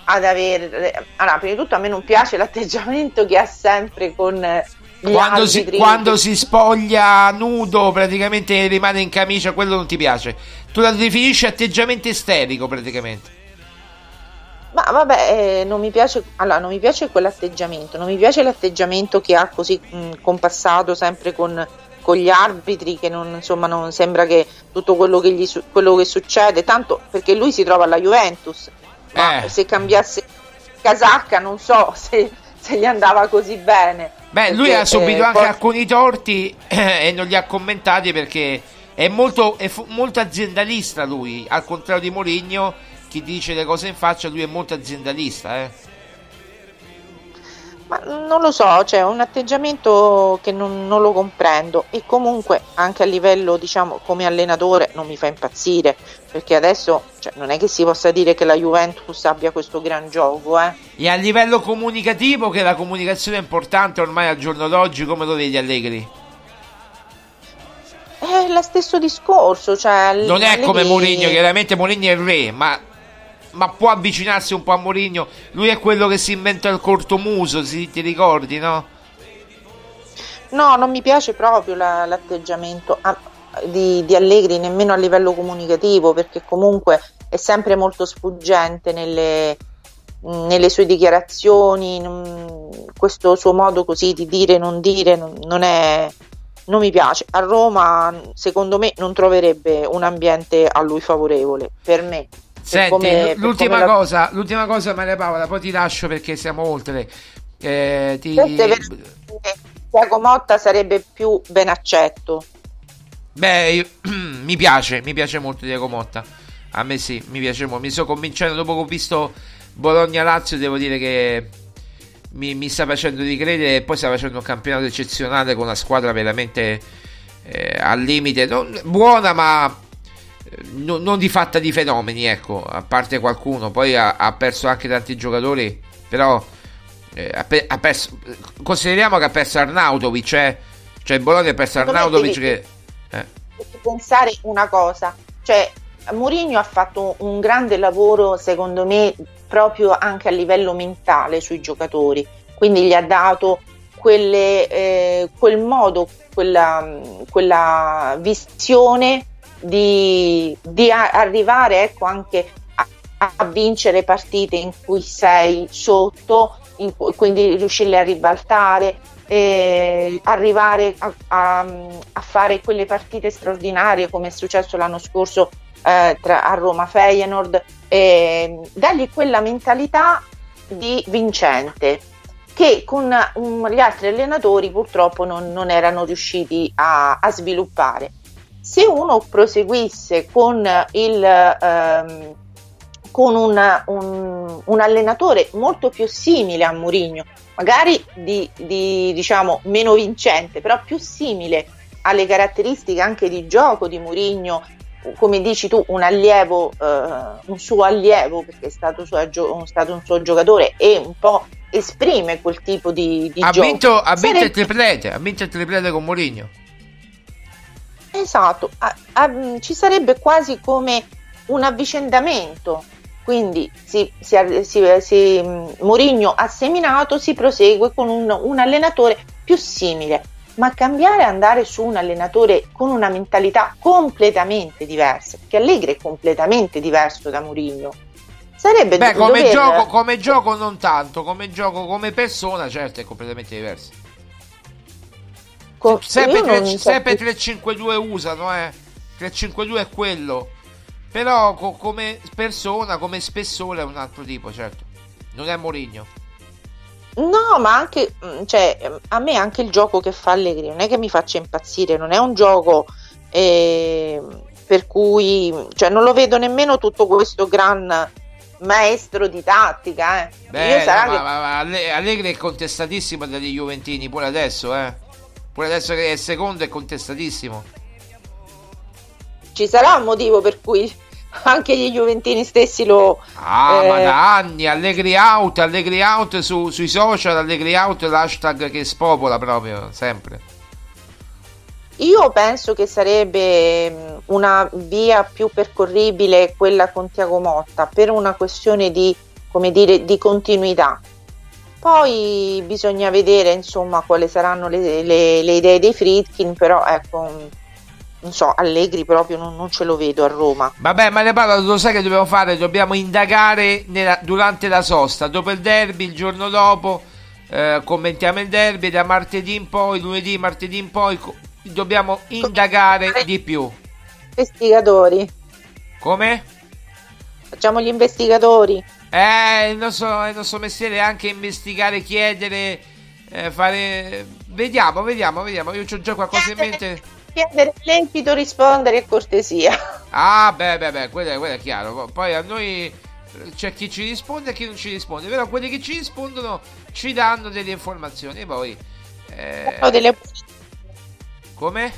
ad avere... Allora, prima di tutto a me non piace *laughs* l'atteggiamento che ha sempre con eh, gli Quando, si, quando si spoglia nudo, praticamente rimane in camicia, quello non ti piace. Tu la definisci atteggiamento isterico, praticamente. Ma vabbè, eh, non mi piace, allora, non mi piace quell'atteggiamento, non mi piace l'atteggiamento che ha così mh, compassato sempre con, con gli arbitri, che non, insomma, non sembra che tutto quello che, gli quello che succede, tanto perché lui si trova alla Juventus, ma Eh. se cambiasse casacca non so *laughs* se, se gli andava così bene. Beh, lui Perché, ha subito eh, anche poi- alcuni torti e non li ha commentati perché è molto, è fu- molto aziendalista lui, al contrario di Mourinho, chi dice le cose in faccia, lui è molto aziendalista, eh. Ma non lo so, cioè è un atteggiamento che non, non lo comprendo e comunque anche a livello, diciamo, come allenatore non mi fa impazzire, perché adesso cioè, non è che si possa dire che la Juventus abbia questo gran gioco, eh. E a livello comunicativo, che la comunicazione è importante ormai al giorno d'oggi, come lo vedi Allegri? È lo stesso discorso, cioè... Non è come Allegri- Mourinho, chiaramente Mourinho è il re, ma, ma può avvicinarsi un po' a Mourinho. Lui è quello che si inventa il cortomuso, si, ti ricordi, no? No, non mi piace proprio la- l'atteggiamento ah, di, di Allegri, nemmeno a livello comunicativo, perché comunque è sempre molto sfuggente nelle, nelle sue dichiarazioni, non- questo suo modo così di dire e non dire non, non è, non mi piace. A Roma, secondo me, non troverebbe un ambiente a lui favorevole, per me. Senti, come- l'ultima la- cosa, l'ultima cosa Maria Paola, poi ti lascio perché siamo oltre. Eh, ti- Tiago Motta sarebbe più ben accetto. Beh, io- *clears throat* mi piace, mi piace molto Diego Motta. A me sì, mi piace molto. Mi sto convincendo dopo che ho visto Bologna-Lazio, devo dire che mi, mi sta facendo ricredere e poi sta facendo un campionato eccezionale con una squadra veramente eh, al limite, non- buona ma no- non di fatta di fenomeni, ecco, a parte qualcuno. Poi ha, ha perso anche tanti giocatori, però eh, ha, pe- ha perso, consideriamo che ha perso Arnautovic, eh. cioè il Bologna ha perso Arnautovic devi- che... eh. devi pensare una cosa, cioè Mourinho ha fatto un grande lavoro secondo me proprio anche a livello mentale sui giocatori, quindi gli ha dato quelle, eh, quel modo, quella, quella visione di, di a- arrivare ecco, anche a, a vincere partite in cui sei sotto, cui- quindi riuscirle a ribaltare, eh, arrivare a, a- a fare quelle partite straordinarie come è successo l'anno scorso eh, tra, a Roma Feyenoord, eh, dargli quella mentalità di vincente che con um, gli altri allenatori purtroppo non, non erano riusciti a, a sviluppare. Se uno proseguisse con il ehm, con un, un- un allenatore molto più simile a Mourinho, magari di, di, diciamo meno vincente, però più simile alle caratteristiche anche di gioco di Mourinho, come dici tu, un allievo, eh, un suo allievo, perché è stato, suo stato un suo giocatore e un po' esprime quel tipo di, di Ha gioco. vinto, ha vinto il Sarebbe- triplete, ha vinto il triplete con Mourinho. Esatto, a- a- ci sarebbe quasi come un avvicendamento quindi si, si, si, si, Mourinho ha seminato, si prosegue con un, un allenatore più simile. Ma cambiare e andare su un allenatore con una mentalità completamente diversa, perché Allegri è completamente diverso da Mourinho. Sarebbe Beh, come, dover- gioco, come gioco non tanto, come gioco, come persona, certo, è completamente diverso. Co- sempre, io tre- non so sempre più- 3-5-2 usano, eh. 3-5-2 è quello. Però co- come persona, come spessore è un altro tipo, certo. Non è Mourinho. No, ma anche, mm, cioè, a me anche il gioco che fa Allegri non è che mi faccia impazzire, non è un gioco eh, per cui, cioè, non lo vedo nemmeno tutto questo gran maestro di tattica. Eh. Beh, no, che- ma, ma- ma Alle- Allegri è contestatissimo dagli Juventini, pure adesso, eh. Pure adesso che è secondo è contestatissimo. ci sarà un motivo per cui anche gli Juventini stessi lo... Ah, eh, ma da anni, Allegri out, Allegri out su- sui social, Allegri out è l'hashtag che spopola proprio, sempre. Io penso che sarebbe mh, una via più percorribile quella con Tiago Motta per una questione di, come dire, di continuità. Poi bisogna vedere insomma quali saranno le, le- le idee dei Fritkin, però ecco, mh, non so, Allegri proprio non, non ce lo vedo a Roma. Vabbè, ma ne parla, lo sai che dobbiamo fare? Dobbiamo indagare nella- durante la sosta, dopo il derby, il giorno dopo, eh, commentiamo il derby, da martedì in poi, lunedì, martedì in poi, co- dobbiamo indagare di più. Investigatori, Come? facciamo gli investigatori. Eh, il nostro, il nostro mestiere è anche investigare, chiedere, eh, fare... Vediamo, vediamo, vediamo, io ho già qualcosa in mente... Chiedere lecito, rispondere e cortesia. Ah, beh, beh, beh, quello è, quello è chiaro. Poi a noi c'è chi ci risponde e chi non ci risponde. Però quelli che ci rispondono ci danno delle informazioni. E poi. eh, delle- come?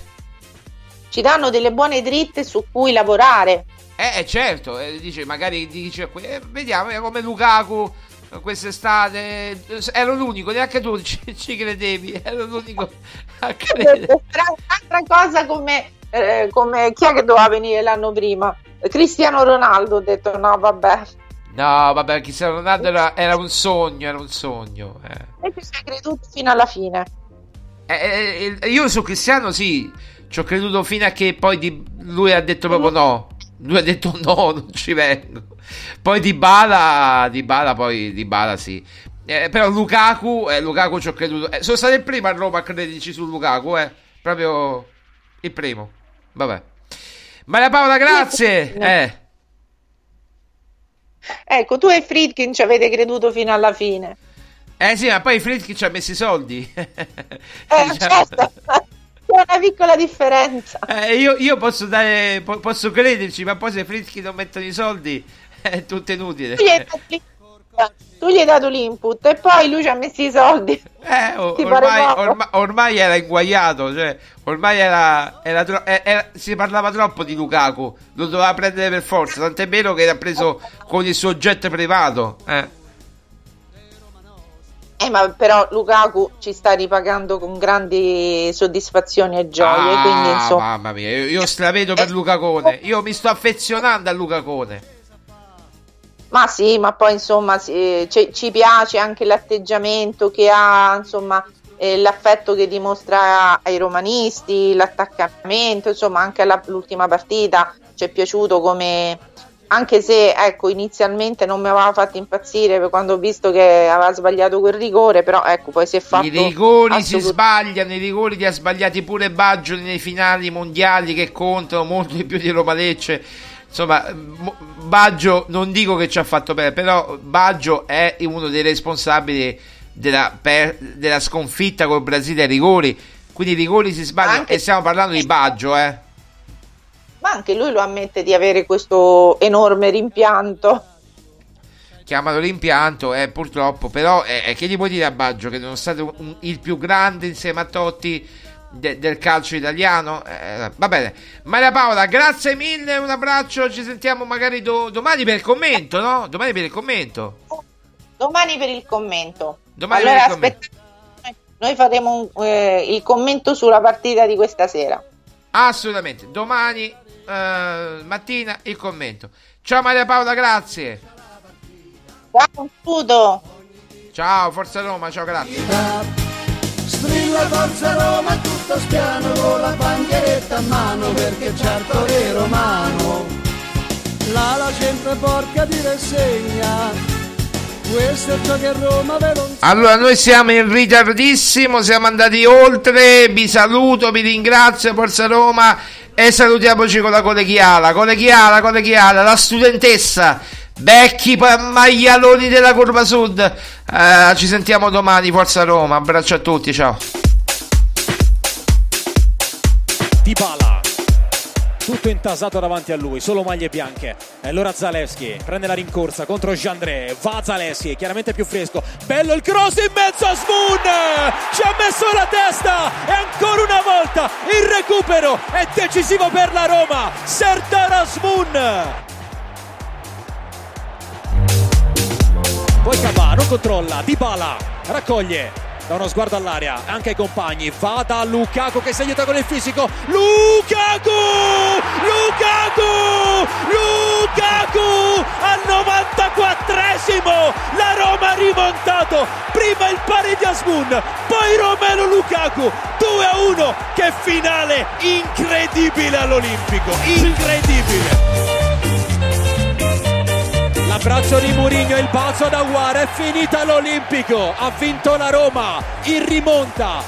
ci danno delle buone dritte su cui lavorare. Eh, eh, certo, eh, dice, magari dice, eh, vediamo, eh, come Lukaku eh, quest'estate. eh, Ero l'unico, neanche tu *laughs* ci, ci credevi. Ero l'unico a credere. Un'altra cosa come, eh, come chi è che doveva venire l'anno prima? Cristiano Ronaldo ho detto no vabbè No, vabbè, Cristiano Ronaldo era, era un sogno, era un sogno. Eh. e ci sei creduto fino alla fine io su Cristiano sì, ci ho creduto fino a che poi di- lui ha detto proprio no. Lui ha detto no, non ci vengo. Poi di Bala, di Bala poi di Bala sì. Eh, però Lukaku, eh, Lukaku ci ho creduto. Eh, sono stato il primo a Roma a crederci su Lukaku, eh. Proprio il primo. Vabbè. Maria Paola, grazie. Eh. ecco tu e Friedkin ci avete creduto fino alla fine Eh sì, ma poi Fritkin ci ha messo i soldi. *laughs* eh certo c'è una piccola differenza Eh, io, io posso dare, po- posso crederci, ma poi se Fritkin non mettono i soldi *laughs* è tutto inutile. tu gli hai dato l'input, tu gli hai dato l'input e poi lui ci ha messo i soldi Eh, ormai, poco? orma- ormai era inguaiato, cioè, ormai era, era tro- eh, era- si parlava troppo di Lukaku, lo doveva prendere per forza, tant'è vero che era preso con il suo jet privato. Eh. Eh, ma però Lukaku ci sta ripagando con grandi soddisfazioni e gioie, Ah, quindi insomma, mamma mia, io, io stravedo per Lucacone, io mi sto affezionando a Lucacone. ma sì, ma poi insomma sì, ci, ci piace anche l'atteggiamento che ha, insomma, eh, l'affetto che dimostra ai romanisti, l'attaccamento, insomma, anche alla- l'ultima partita ci è piaciuto come anche se ecco inizialmente non mi aveva fatto impazzire quando ho visto che aveva sbagliato quel rigore però ecco poi si è fatto I rigori si assolut- sbagliano, i rigori li ha sbagliati pure Baggio nei finali mondiali che contano molto di più di Roma Lecce. Insomma, Baggio non dico che ci ha fatto bene, però Baggio è uno dei responsabili della, per- della sconfitta col Brasile ai rigori. Quindi i rigori si sbagliano Anche- e stiamo parlando di Baggio, eh. Ma anche lui lo ammette di avere questo enorme rimpianto chiamano l'impianto, eh, purtroppo, però eh, eh, che gli puoi dire a Baggio che nonostante un- il più grande insieme a Totti de- del calcio italiano? Eh, va bene. Maria Paola, grazie mille, un abbraccio, ci sentiamo magari do- domani per il commento, no? Domani per il commento. domani per il commento Domani allora per il commento. aspettate noi faremo un- eh, il commento sulla partita di questa sera Assolutamente, domani eh, mattina il commento. Ciao Maria Paola, grazie. Ciao Tudo. Ciao, Forza Roma, ciao, grazie. Strilla forza Roma tutto spiano con la bandieretta a mano perché certo è romano. La la gente porca di rassegna. Questo è ciò che Roma ve lo Allora, noi siamo in ritardissimo, siamo andati oltre. Vi saluto, vi ringrazio, Forza Roma. E salutiamoci con la colleghiala, colleghiala, colleghiala, la studentessa. Vecchi maialoni della curva sud. Eh, ci sentiamo domani, Forza Roma. Abbraccio a tutti, ciao. Dybala. Tutto intasato davanti a lui, solo maglie bianche. E allora Zaleschi prende la rincorsa contro Jandré. Va Zaleschi, chiaramente più fresco. Bello il cross in mezzo a Smoon! Ci ha messo la testa! E ancora una volta il recupero è decisivo per la Roma. Serdar Smoon! Poi Cavà non controlla, Dybala raccoglie, da uno sguardo all'aria, anche ai compagni, va da Lukaku che si aiuta con il fisico, Lukaku! Lukaku! Lukaku! Al 94esimo la Roma ha rimontato, prima il pari di Asmun, poi Romelo Lukaku, 2 a 1, che finale incredibile all'Olimpico, incredibile! L'abbraccio di Murigno e il bacio da Guara. È finita l'Olimpico. Ha vinto la Roma. il rimonta.